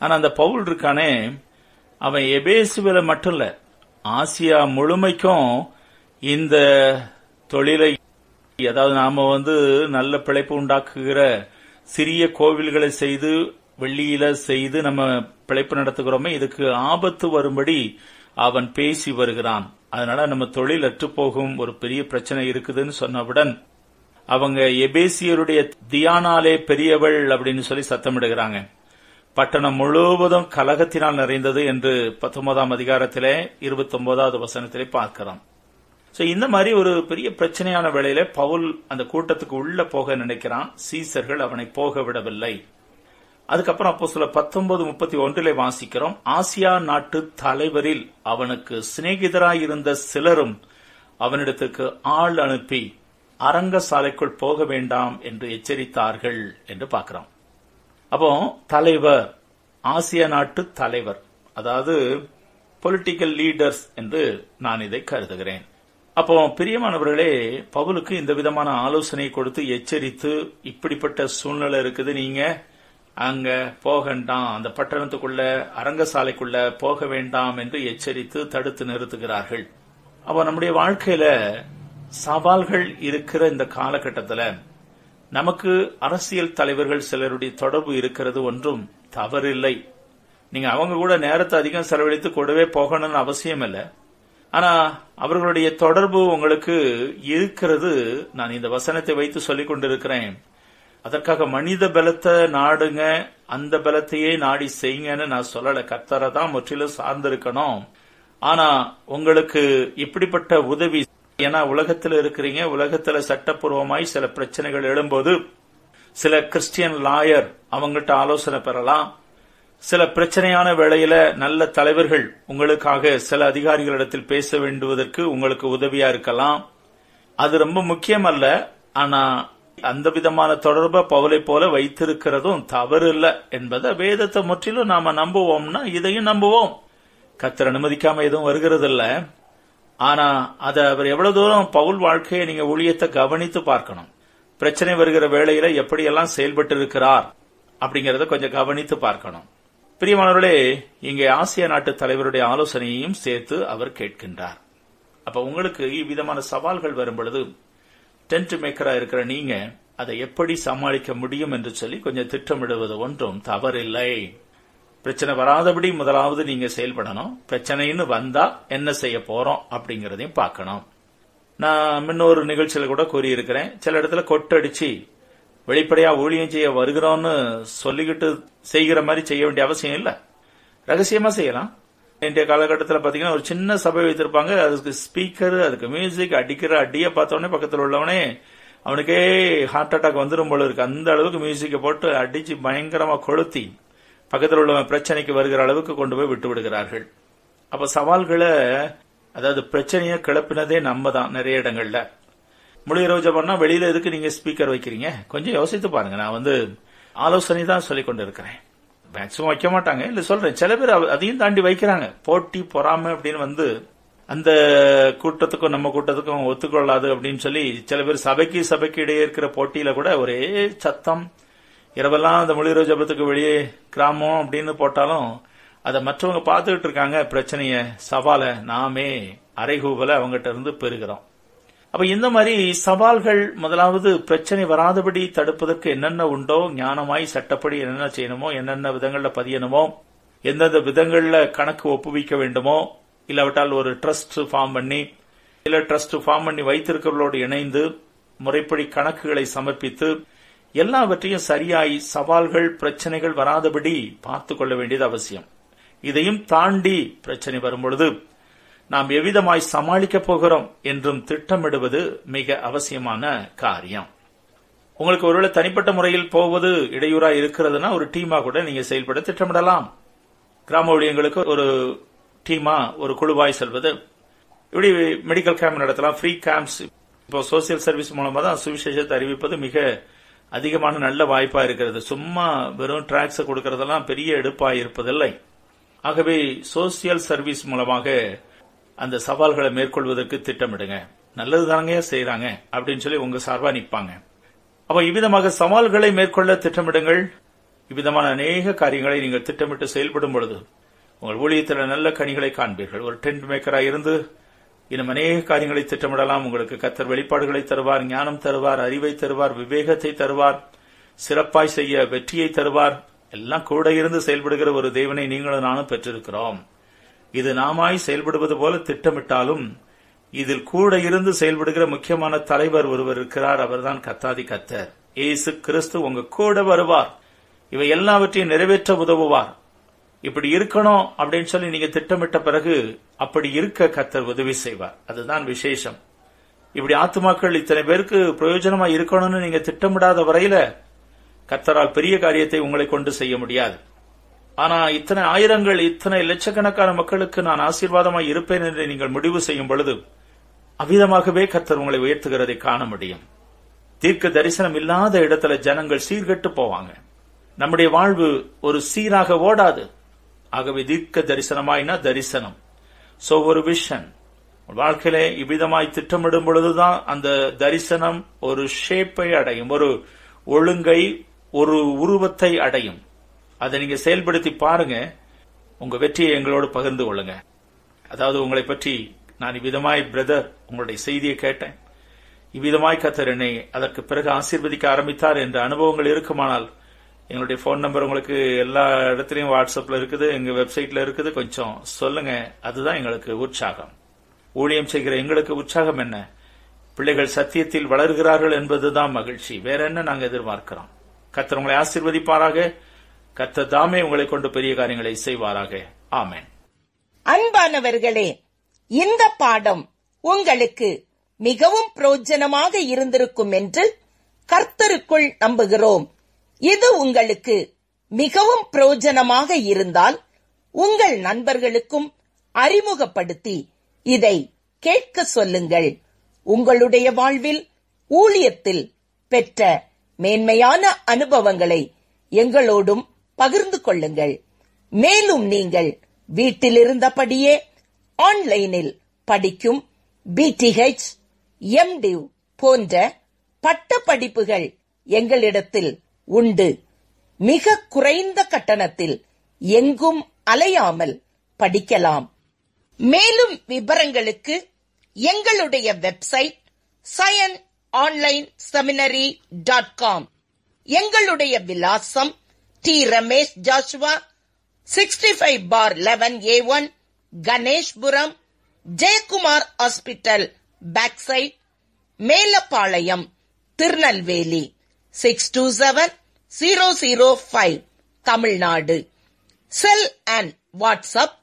ஆனா அந்த பவுல் இருக்கானே அவன் எபேசுவில மட்டும் இல்ல ஆசியா முழுமைக்கும் இந்த தொழிலை அதாவது நாம வந்து நல்ல பிழைப்பு உண்டாக்குகிற சிறிய கோவில்களை செய்து வெள்ளியில செய்து நம்ம பிழைப்பு நடத்துகிறோமே இதுக்கு ஆபத்து வரும்படி அவன் பேசி வருகிறான். அதனால நம்ம தொழில் அற்றுப்போகும் ஒரு பெரிய பிரச்சனை இருக்குதுன்னு சொன்னவுடன் அவங்க எபேசியருடைய தியானாலே பெரியவள் அப்படின்னு சொல்லி சத்தமிடுகிறாங்க. பட்டணம் முழுவதும் கலகத்தினால் நிறைந்தது என்று பத்தொன்பதாம் அதிகாரத்திலே இருபத்தி ஒன்பதாவது வசனத்திலே பார்க்கிறோம். சோ இந்த மாதிரி ஒரு பெரிய பிரச்சனையான வேளையில பவுல் அந்த கூட்டத்துக்கு உள்ள போக நினைக்கிறான். சீசர்கள் அவனை போக விடவில்லை. அதுக்கப்புறம் அப்போ சில பத்தொன்பது முப்பத்தி ஒன்றிலே வாசிக்கிறோம். ஆசியா நாட்டு தலைவரில் அவனுக்கு சிநேகிதராயிருந்த சிலரும் அவனிடத்துக்கு ஆள் அனுப்பி அரங்க சாலைக்குள் போக வேண்டாம் என்று எச்சரித்தார்கள் என்று பார்க்கிறோம். அப்போ தலைவர் ஆசியா நாட்டு தலைவர் அதாவது பொலிட்டிக்கல் லீடர்ஸ் என்று நான் இதை கருதுகிறேன். அப்போ பிரியமானவர்களே பவுலுக்கு இந்த விதமான ஆலோசனை கொடுத்து எச்சரித்து இப்படிப்பட்ட சூழ்நிலை இருக்குது நீங்க? அங்க போகண்டாம் அந்த பட்டணத்துக்குள்ள அரங்கசாலைக்குள்ள போக வேண்டாம் என்று எச்சரித்து தடுத்து நிறுத்துகிறார்கள். அப்போ நம்முடைய வாழ்க்கையில சவால்கள் இருக்கிற இந்த காலகட்டத்தில் நமக்கு அரசியல் தலைவர்கள் சிலருடைய தொடர்பு இருக்கிறது ஒன்றும் தவறில்லை. நீங்க அவங்க கூட நேரத்தை அதிகம் செலவழித்து கூடவே போகணும்னு அவசியம் இல்லை. ஆனா அவர்களுடைய தொடர்பு உங்களுக்கு இருக்கிறது நான் இந்த வசனத்தை வைத்து சொல்லிக் கொண்டிருக்கிறேன். அதற்காக மனித பலத்தை நாடுங்க அந்த பலத்தையே நாடி செய்யுங்கன்னு நான் சொல்லல. கர்த்தரை தான் முற்றிலும் சார்ந்திருக்கணும். ஆனா உங்களுக்கு இப்படிப்பட்ட உதவி ஏன்னா உலகத்தில் இருக்கிறீங்க உலகத்துல சட்டப்பூர்வமாய் சில பிரச்சனைகள் எழும்போது சில கிறிஸ்டியன் லாயர் அவங்கள்ட்ட ஆலோசனை பெறலாம். சில பிரச்சனையான வேளையில நல்ல தலைவர்கள் உங்களுக்காக சில அதிகாரிகளிடத்தில் பேச வேண்டுவதற்கு உங்களுக்கு உதவியா இருக்கலாம். அது ரொம்ப முக்கியம் அல்ல ஆனா அந்த விதமான தொடர்பை பவுலை போல வைத்திருக்கிறதும் தவறு இல்ல என்பதை வேதத்தை முற்றிலும் நாம நம்புவோம்னா இதையும் நம்புவோம். கத்தர் அனுமதிக்காம எதுவும் வருகிறது இல்ல ஆனா அதை அவர் எவ்வளவு தூரம் பவுல் வாழ்க்கையை நீங்க ஊழியத்தை கவனித்து பார்க்கணும். பிரச்சனை வருகிற வேளையில எப்படியெல்லாம் செயல்பட்டு இருக்கிறார் அப்படிங்கறத கொஞ்சம் கவனித்து பார்க்கணும். பிரியமானவர்களே இங்கே ஆசிய நாட்டு தலைவருடைய ஆலோசனையையும் சேர்த்து அவர் கேட்கின்றார். அப்ப உங்களுக்கு இவ்விதமான சவால்கள் வரும் பொழுது டென்ட் மேக்கரா இருக்கிற நீங்க அதை எப்படி சமாளிக்க முடியும் என்று சொல்லி கொஞ்சம் திட்டமிடுவது ஒன்றும் தவறில்லை. பிரச்சனை வராதபடி முதலாவது நீங்க செயல்படணும். பிரச்சனைன்னு வந்தா என்ன செய்ய போறோம் அப்படிங்கறதையும் பார்க்கணும். நான் முன்னொரு நிகழ்ச்சியில கூட கூறியிருக்கிறேன். சில இடத்துல கொட்டடிச்சு வெளிப்படையா ஊழியம் செய்ய வருகிறோம்னு சொல்லிக்கிட்டு செய்கிற மாதிரி செய்ய வேண்டிய அவசியம் இல்லை. ரகசியமா செய்யலாம். இன்றைய காலகட்டத்தில் பாத்தீங்கன்னா ஒரு சின்ன சபை வைத்திருப்பாங்க. அதுக்கு ஸ்பீக்கர் அதுக்கு மியூசிக் அடிக்கிற அடியை பார்த்தோடனே பக்கத்தில் உள்ளவனே அவனுக்கே ஹார்ட் அட்டாக் வந்துடும் போல இருக்கு. அந்த அளவுக்கு மியூசிக்கை போட்டு அடிச்சு பயங்கரமா கொளுத்தி பக்கத்தில் உள்ளவன் பிரச்சனைக்கு வருகிற அளவுக்கு கொண்டு போய் விட்டு விடுகிறார்கள். அப்ப சவால்களை அதாவது பிரச்சனையை கிளப்பினதே நம்ம தான் நிறைய இடங்கள்ல. முழு இரவு பண்ணா வெளியில எதுக்கு நீங்க ஸ்பீக்கர் வைக்கிறீங்க? கொஞ்சம் யோசித்து பாருங்க. நான் வந்து ஆலோசனை தான் சொல்லிக் கொண்டு இருக்கிறேன் மேக்சிமம் வைக்க மாட்டாங்க. இல்ல சொல்றேன். சில பேர் அதையும் தாண்டி வைக்கிறாங்க. போட்டி பொறாமை அப்படின்னு வந்து அந்த கூட்டத்துக்கும் நம்ம கூட்டத்துக்கும் ஒத்துக்கொள்ளாது அப்படின்னு சொல்லி சில பேர் சபைக்கு சபைக்கு இடையே இருக்கிற போட்டியில கூட ஒரே சத்தம். இரவெல்லாம் அந்த மொழி ஜபத்துக்கு வெளியே கிராமம் அப்படின்னு போட்டாலும் அதை மற்றவங்க பார்த்துக்கிட்டு இருக்காங்க. பிரச்சனைய சவால நாமே அரைகூவலை அவங்ககிட்ட இருந்து பெறுகிறோம். அப்ப இந்த மாதிரி சவால்கள் முதலாவது பிரச்சனை வராதபடி தடுப்பதற்கு என்னென்ன உண்டோ ஞானமாய் சட்டப்படி என்னென்ன செய்யணுமோ என்னென்ன விதங்கள்ல பதியணுமோ எந்தெந்த விதங்கள்ல கணக்கு ஒப்புவிக்க வேண்டுமோ இல்லாவிட்டால் ஒரு ட்ரஸ்ட் ஃபார்ம் பண்ணி இல்ல ட்ரஸ்ட் ஃபார்ம் பண்ணி வைத்திருக்கிறவர்களோடு இணைந்து முறைப்படி கணக்குகளை சமர்ப்பித்து எல்லாவற்றையும் சரியாய் சவால்கள் பிரச்சனைகள் வராதபடி பார்த்துக் கொள்ள வேண்டியது அவசியம். இதையும் தாண்டி பிரச்சனை வரும்பொழுது நாம் எவ்விதமாய் சமாளிக்கப் போகிறோம் என்றும் திட்டமிடுவது மிக அவசியமான காரியம். உங்களுக்கு ஒருவேளை தனிப்பட்ட முறையில் போவது இடையூறா இருக்கிறதுனா ஒரு டீமா கூட நீங்க செயல்பட திட்டமிடலாம். கிராம ஊழியங்களுக்கு ஒரு டீமா ஒரு குழுவாய் செல்வது. இப்படி மெடிக்கல் கேம்ப் நடத்தலாம் ஃப்ரீ கேம்ப்ஸ் இப்போ சோசியல் சர்வீஸ் மூலமா தான் சுவிசேஷத்தை அறிவிப்பது மிக அதிகமான நல்ல வாய்ப்பா இருக்கிறது. சும்மா வெறும் டிராக்ஸ் கொடுக்கறதெல்லாம் பெரிய எடுப்பாக இருப்பதில்லை. ஆகவே சோசியல் சர்வீஸ் மூலமாக அந்த சவால்களை மேற்கொள்வதற்கு திட்டமிடுங்க. நல்லது தானங்க செய்யறாங்க அப்படின்னு சொல்லி உங்க சார்பா நிப்பாங்க. அப்ப இவ்விதமாக சவால்களை மேற்கொள்ள திட்டமிடுங்கள். இவ்விதமான அநேக காரியங்களை நீங்கள் திட்டமிட்டு செயல்படும் பொழுது உங்கள் ஊழியத்தில் நல்ல கனிகளை காண்பீர்கள். ஒரு டென்ட் மேக்கராக இருந்து இன்னும் அநேக காரியங்களை திட்டமிடலாம். உங்களுக்கு கத்தர் வெளிப்பாடுகளை தருவார் ஞானம் தருவார் அறிவை தருவார் விவேகத்தை தருவார் சிறப்பாய் செய்ய வெற்றியை தருவார். எல்லாம் கூட இருந்து செயல்படுகிற ஒரு தேவனை நீங்களும் நானும் பெற்றிருக்கிறோம். இது நாமாய் செயல்படுவது போல திட்டமிட்டாலும் இதில் கூட இருந்து செயல்படுகிற முக்கியமான தலைவர் ஒருவர் இருக்கிறார். அவர்தான் கத்தாதி கத்தர். ஏசு கிறிஸ்து உங்க கூட வருவார். இவை எல்லாவற்றையும் நிறைவேற்ற உதவுவார். இப்படி இருக்கணும் அப்படின்னு சொல்லி நீங்க திட்டமிட்ட பிறகு அப்படி இருக்க கத்தர் உதவி செய்வார். அதுதான் விசேஷம். இப்படி ஆத்துமாக்கள் இத்தனை பேருக்கு பிரயோஜனமா இருக்கணும்னு நீங்க திட்டமிடாத வரையில கத்தரால் பெரிய காரியத்தை உங்களை கொண்டு செய்ய முடியாது. ஆனா இத்தனை ஆயிரங்கள் இத்தனை லட்சக்கணக்கான மக்களுக்கு நான் ஆசீர்வாதமாய் இருப்பேன் என்று நீங்கள் முடிவு செய்யும் பொழுது அவ்விதமாகவே கத்தர் உங்களை உயர்த்துகிறதை காண முடியும். தீர்க்க தரிசனம் இல்லாத இடத்துல ஜனங்கள் சீர்கெட்டு போவாங்க. நம்முடைய வாழ்வு ஒரு சீராக ஓடாது. ஆகவே தீர்க்க தரிசனமாயினா தரிசனம். சோ ஒரு விஷன் வாழ்க்கையிலே இவ்விதமாய் திட்டமிடும் பொழுதுதான் அந்த தரிசனம் ஒரு ஷேப்பை அடையும். ஒரு ஒழுங்கை ஒரு உருவத்தை அடையும். அதை நீங்க செயல்படுத்தி பாருங்க. உங்க வெற்றியை எங்களோடு பகிர்ந்து கொள்ளுங்க. அதாவது உங்களை பற்றி நான் இவ்விதமாய் பிரதர் உங்களுடைய செய்தியை கேட்டேன். இவ்விதமாய் கத்தர் என்னை அதற்கு பிறகு ஆசீர்வதிக்க ஆரம்பித்தார் என்ற அனுபவங்கள் இருக்குமானால் எங்களுடைய போன் நம்பர் உங்களுக்கு எல்லா இடத்துலையும் வாட்ஸ்அப்ல இருக்குது எங்க வெப்சைட்ல இருக்குது. கொஞ்சம் சொல்லுங்க. அதுதான் எங்களுக்கு உற்சாகம். ஊழியம் செய்கிற எங்களுக்கு உற்சாகம் என்ன? பிள்ளைகள் சத்தியத்தில் வளர்கிறார்கள் என்பதுதான் மகிழ்ச்சி. வேற என்ன நாங்கள் எதிர்பார்க்கிறோம்? கத்தர் உங்களை ஆசீர்வதிப்பாராக. கத்தர் தாமே உங்களை கொண்டு பெரிய காரியங்களை செய்வாராக. ஆமேன். அன்பானவர்களே இந்த பாடம் உங்களுக்கு மிகவும் பிரயோஜனமாக இருந்திருக்கும் என்று கர்த்தருக்குள் நம்புகிறோம். இது உங்களுக்கு மிகவும் பிரயோஜனமாக இருந்தால் உங்கள் நண்பர்களுக்கும் அறிமுகப்படுத்தி இதை கேட்க சொல்லுங்கள். உங்களுடைய வாழ்வில் ஊழியத்தில் பெற்ற மேன்மையான அனுபவங்களை எங்களோடும் பகிர்ந்து கொள்ளுங்கள். மேலும் நீங்கள் வீட்டிலிருந்தபடியே ஆன்லைனில் படிக்கும் பிடிஹெச் எம்டிவ் போன்ற பட்ட படிப்புகள் எங்களிடத்தில் உண்டு. மிக குறைந்த கட்டணத்தில் எங்கும் அலையாமல் படிக்கலாம். மேலும் விவரங்களுக்கு எங்களுடைய website Zion online seminary dot com எங்களுடைய விலாசம் T Ramesh Joshua sixty five bar eleven A one Ganeshpuram Jayakumar hospital back side Melapalayam Tirunelveli six two seven zero zero five Tamil Nadu cell and WhatsApp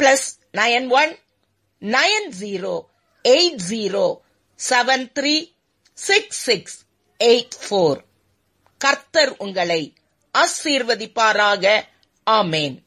plus nine one nine zero eight zero seven three six six eight four கர்த்தர் உங்களை ஆசீர்வதிப்பாராக. ஆமேன்.